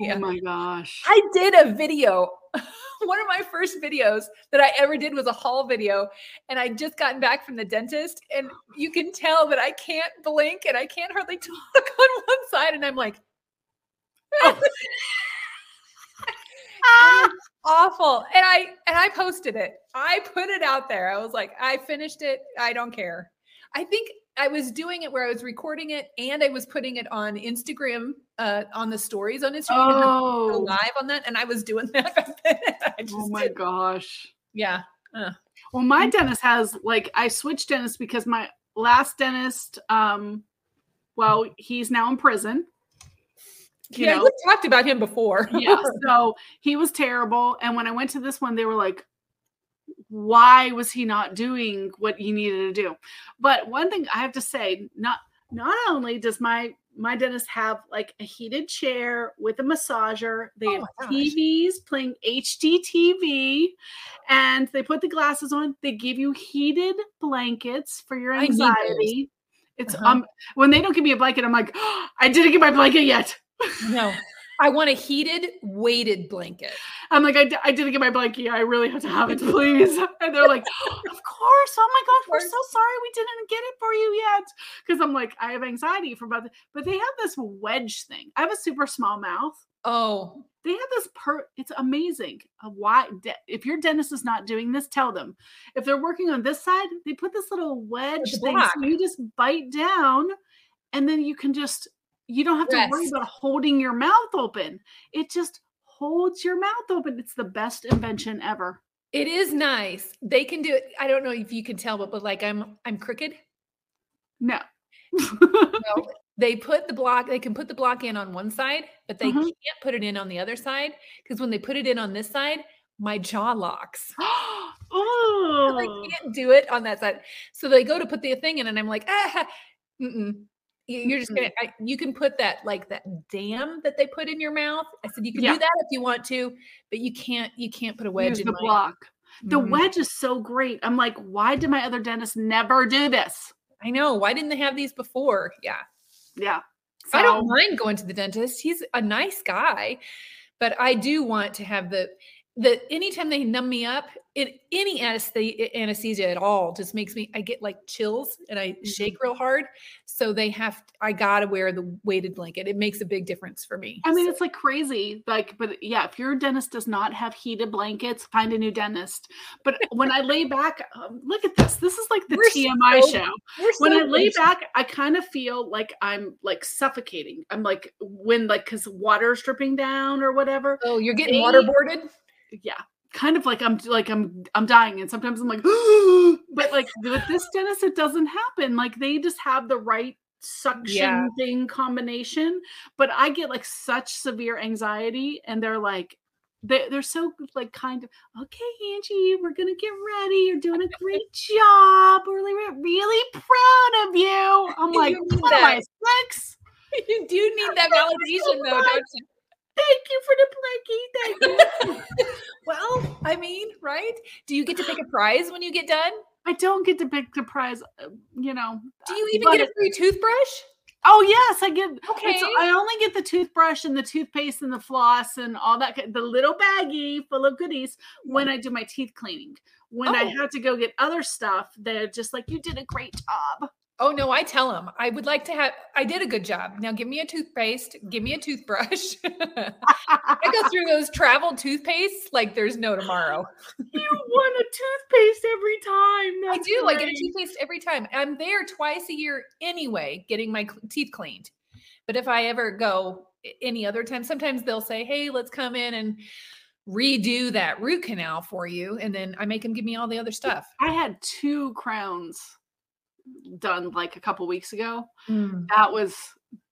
yeah. Oh my gosh. I did a video. One of my first videos that I ever did was a haul video and I just gotten back from the dentist and you can tell that I can't blink and I can't hardly talk on one side and I'm like oh. Awful. And I and I posted it. I put it out there. I was like, I finished it. I don't care. I think I was doing it where I was recording it and I was putting it on Instagram, uh, on the stories on Instagram oh. live on that. And I was doing that. oh my did. gosh. Yeah. Uh. Well, my dentist has like I switched dentists because my last dentist, um, well, he's now in prison you yeah, know, we talked about him before. yeah, so he was terrible. And when I went to this one, they were like, why was he not doing what he needed to do? But one thing I have to say, not not only does my my dentist have like a heated chair with a massager, they oh have TVs playing HD TV, and they put the glasses on. They give you heated blankets for your anxiety. It's uh-huh. um when they don't give me a blanket, I'm like, oh, I didn't get my blanket yet. No. I want a heated, weighted blanket. I'm like, I, d- I didn't get my blankie. I really have to have it, please. And they're like, Of course. Oh my gosh, we're so sorry we didn't get it for you yet. Because I'm like, I have anxiety for about, the, but they have this wedge thing. I have a super small mouth. Oh, They have this per. It's amazing. A why? De- if your dentist is not doing this, tell them. If they're working on this side, they put this little wedge thing, so you just bite down, and then you can just. You don't have to worry about holding your mouth open. It just holds your mouth open. It's the best invention ever. it is nice. They can do it. I don't know if you can tell, but, but like I'm I'm crooked. No. No, they put the block, they can put the block in on one side, but they Mhm. can't put it in on the other side. Because when they put it in on this side, my jaw locks. oh. I can't do it on that side. So they go to put the thing in, and I'm like, ah, mm-mm. You- You're just gonna. I, you can put that like that dam that they put in your mouth. I said you can Yeah. do that if you want to, but you can't. You can't put a wedge Use in the my- block. The Mhm. wedge is so great. I'm like, why did my other dentist never do this? I know. Why didn't they have these before? Yeah. Yeah. I don't mind going to the dentist. He's a nice guy, but I do want to have the the anytime they numb me up, it any anesthesia, anesthesia at all just makes me I get like chills and I Mm-hmm. shake real hard. So they have I gotta wear the weighted blanket. It makes a big difference for me. I mean, So- it's like crazy. Like, but yeah, if your dentist does not have heated blankets, find a new dentist. But when I lay back, um, look at this. This is like the We're TMI so- show. We're When so I lay back, I kind of feel like I'm like suffocating. I'm like when like because water's dripping down or whatever. oh, you're getting they- waterboarded. Yeah, kind of like I'm like I'm I'm dying, and sometimes I'm like, but like with this dentist, it doesn't happen. Like they just have the right suction Yeah. thing combination, but I get like such severe anxiety, and they're like. They, they're so like kind of okay angie we're gonna get ready you're doing a great job we're really really proud of you i'm You like need what am i six you do need that you so validation though, don't you? Thank you for the blankie thank you Well, I mean, right? Do you get to pick a prize when you get done? i don't get to pick the prize uh, you know Do you even get a free toothbrush? Oh yes, I get. Okay. I only get the toothbrush and the toothpaste and the floss and all that. The little baggie full of goodies when I do my teeth cleaning. When I Oh. have to go get other stuff, they're just like, "You did a great job." Oh no, I tell them I would like to have. I did a good job. Now give me a toothpaste. Give me a toothbrush. I go through those travel toothpastes like there's no tomorrow. you want a toothpaste every time. I That's do. I get a toothpaste every time. I'm there twice a year anyway, getting my teeth cleaned. But if I ever go any other time, sometimes they'll say, "Hey, let's come in and redo that root canal for you," and then I make them give me all the other stuff. I had two crowns done like a couple weeks ago. Mm. That was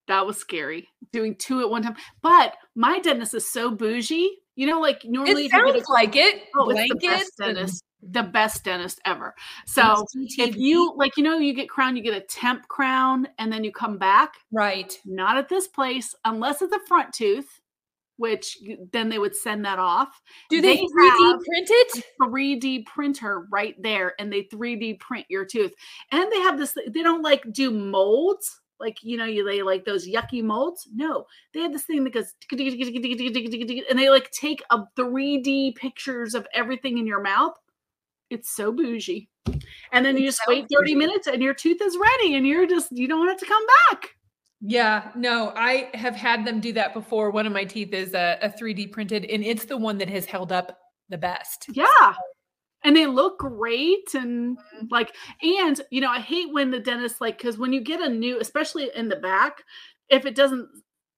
that was scary doing two at one time. But my dentist is so bougie. You know, like normally It a sounds like it. Oh, it's the best dentist, the best dentist ever. So if you like, you know, you get crown, you get a temp crown, and then you come back. right, Not at this place, unless it's a front tooth, which then they would send that off. do they, They 3D print it? 3D printer right there, and they 3D print your tooth. And they have this. They don't like do molds. Like you know, you lay like those yucky molds. No, they have this thing that goes and they like take a 3D pictures of everything in your mouth. It's so bougie. And then you It just wait 30 bougie. minutes and your tooth is ready and you're just you don't have to come back. Yeah, no, I have had them do that before. One of my teeth is a, a 3D printed, and it's the one that has held up the best. Yeah. And they look great and Mhm. like and you know, I hate when the dentist like cuz when you get a new especially in the back, if it doesn't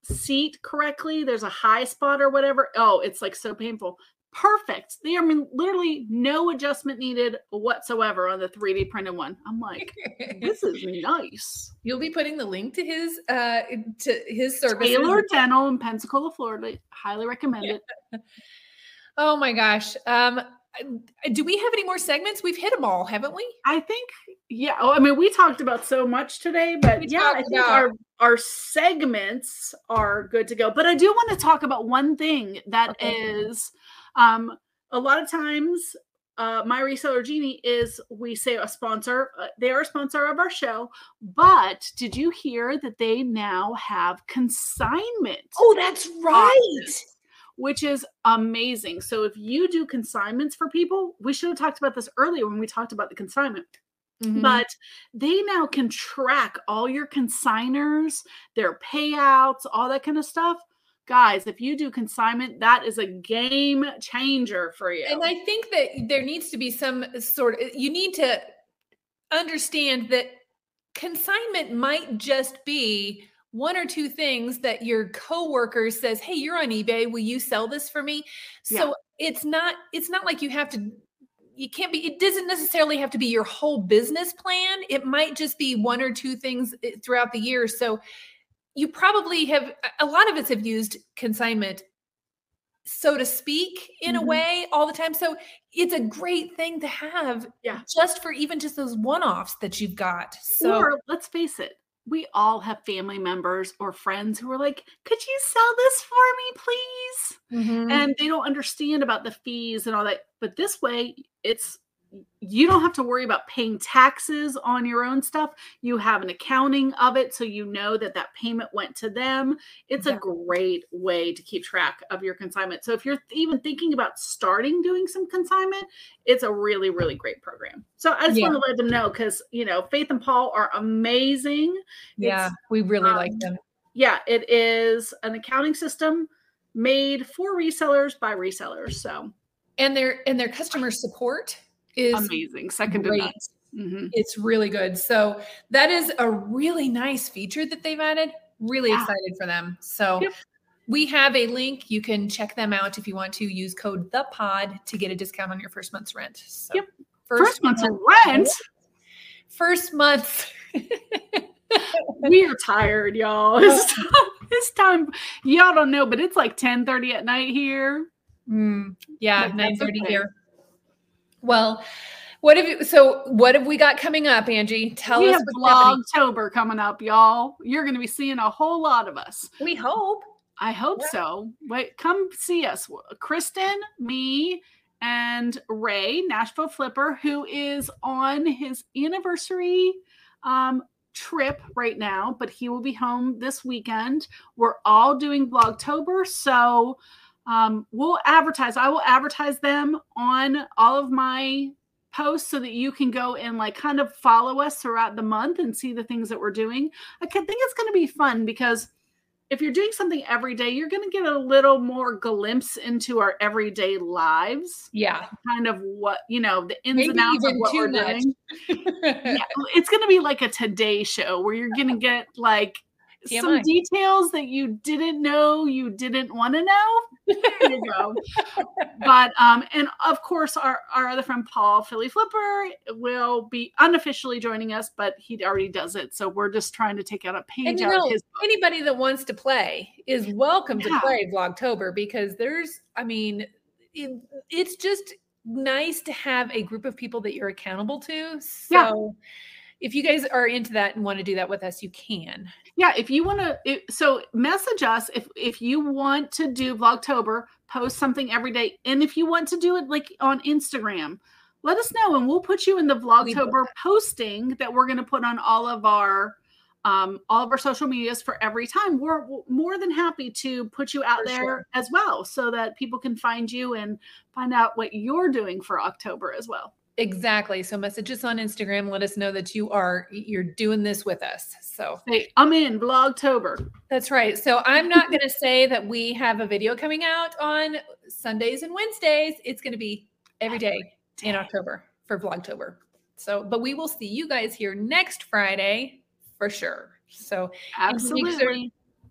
seat correctly, there's a high spot or whatever. Oh, it's like so painful. Perfect. They I mean literally no adjustment needed whatsoever on the 3D printed one. I'm like, this is nice. You'll be putting the link to his uh to his service. Taylor Dental in Pensacola, Florida. Highly recommend it. Oh my gosh. Um do we have any more segments? We've hit them all, haven't we? I think, yeah. Oh, I mean, we talked about so much today, but We yeah, I think about- our our segments are good to go. But I do want to talk about one thing that is, Okay. Um, a lot of times uh, My Reseller Genie is we say a sponsor uh, they are a sponsor of our show but did you hear that they now have consignment oh that's right which is amazing so if you do consignments for people we should have talked about this earlier when we talked about the consignment Mm-hmm. But they now can track all your consigners, their payouts, all that kind of stuff guys, if you do consignment, that is a game changer for you. And I think that there needs to be some sort of, you need to understand that consignment might just be one or two things that your coworker says, "Hey, you're on eBay, will you sell this for me?" So yeah. it's not it's not like you have to you can't be it doesn't necessarily have to be your whole business plan. It might just be one or two things eh, throughout the year. So you probably have a lot of us have used consignment so to speak in mm-hmm. a way all the time. So it's a great thing to have yeah. just for even just those one-offs that you've got. So or let's face it we all have family members or friends who are like could you sell this for me please? Mm-hmm. and they don't understand about the fees and all that. But this way it's you don't have to worry about paying taxes on your own stuff. You have an accounting of it so you know that that payment went to them. It's yeah. a great way to keep track of your consignment. So if you're even thinking about starting doing some consignment, it's a really really great program. So I just yeah. want to let them know cuz you know, Faith and Paul are amazing. Yeah, it's, we really um, like them. Yeah, it is an accounting system made for resellers by resellers. So and their and their customer support is amazing. Second great. to none. Mm-hmm. It's really good. So that is a really nice feature that they've added. Really yeah. excited for them. So yep. we have a link. You can check them out if you want to use code the pod to get a discount on your first month's rent. So yep. First, first month's month, rent. First month. we are tired, y'all. It's time, it's time. Y'all don't know, but it's like 10 30 at night here. Mm, yeah, 9 30 okay. here. Well, what have you? So, what have we got coming up, Angie? Tell we us. We have Vlogtober coming up, y'all. You're going to be seeing a whole lot of us. We hope. I hope yeah. so. Wait, come see us, Kristen, me, and Ray Nashville Flipper, who is on his anniversary um, trip right now, but he will be home this weekend. We're all doing Vlogtober, so um, we'll advertise. I will advertise them on all of my posts so that you can go and like kind of follow us throughout the month and see the things that we're doing. I think it's going to be fun because if you're doing something every day, you're going to get a little more glimpse into our everyday lives. Yeah. Kind of what, you know, the ins Maybe and outs of what we're much. doing. yeah, it's going to be like a today show where you're going to get like TMI. some details that you didn't know you didn't want to know. There you go. but um, and of course our our other friend Paul Philly Flipper will be unofficially joining us, but he already does it. So we're just trying to take out a page out know, of his book. Anybody that wants to play is welcome yeah. to play Vlogtober because there's, I mean, it, it's just nice to have a group of people that you're accountable to. So yeah if you guys are into that and want to do that with us, you can. Yeah, if you want to, so message us if if you want to do Vlogtober, post something every day, and if you want to do it like on Instagram, let us know, and we'll put you in the Vlogtober posting that we're going to put on all of our um, all of our social medias for every time. We're, we're more than happy to put you out for there sure. as well, so that people can find you and find out what you're doing for October as well. Exactly. So message us on Instagram. Let us know that you are you're doing this with us. So hey, I'm in Vlogtober. That's right. So I'm not going to say that we have a video coming out on Sundays and Wednesdays. It's going to be every day in October for Vlogtober. So, but we will see you guys here next Friday for sure. So absolutely. Make sure,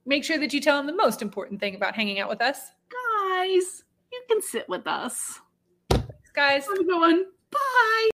make sure that you tell them the most important thing about hanging out with us. Guys, you can sit with us. Guys. Have a good one. Bye.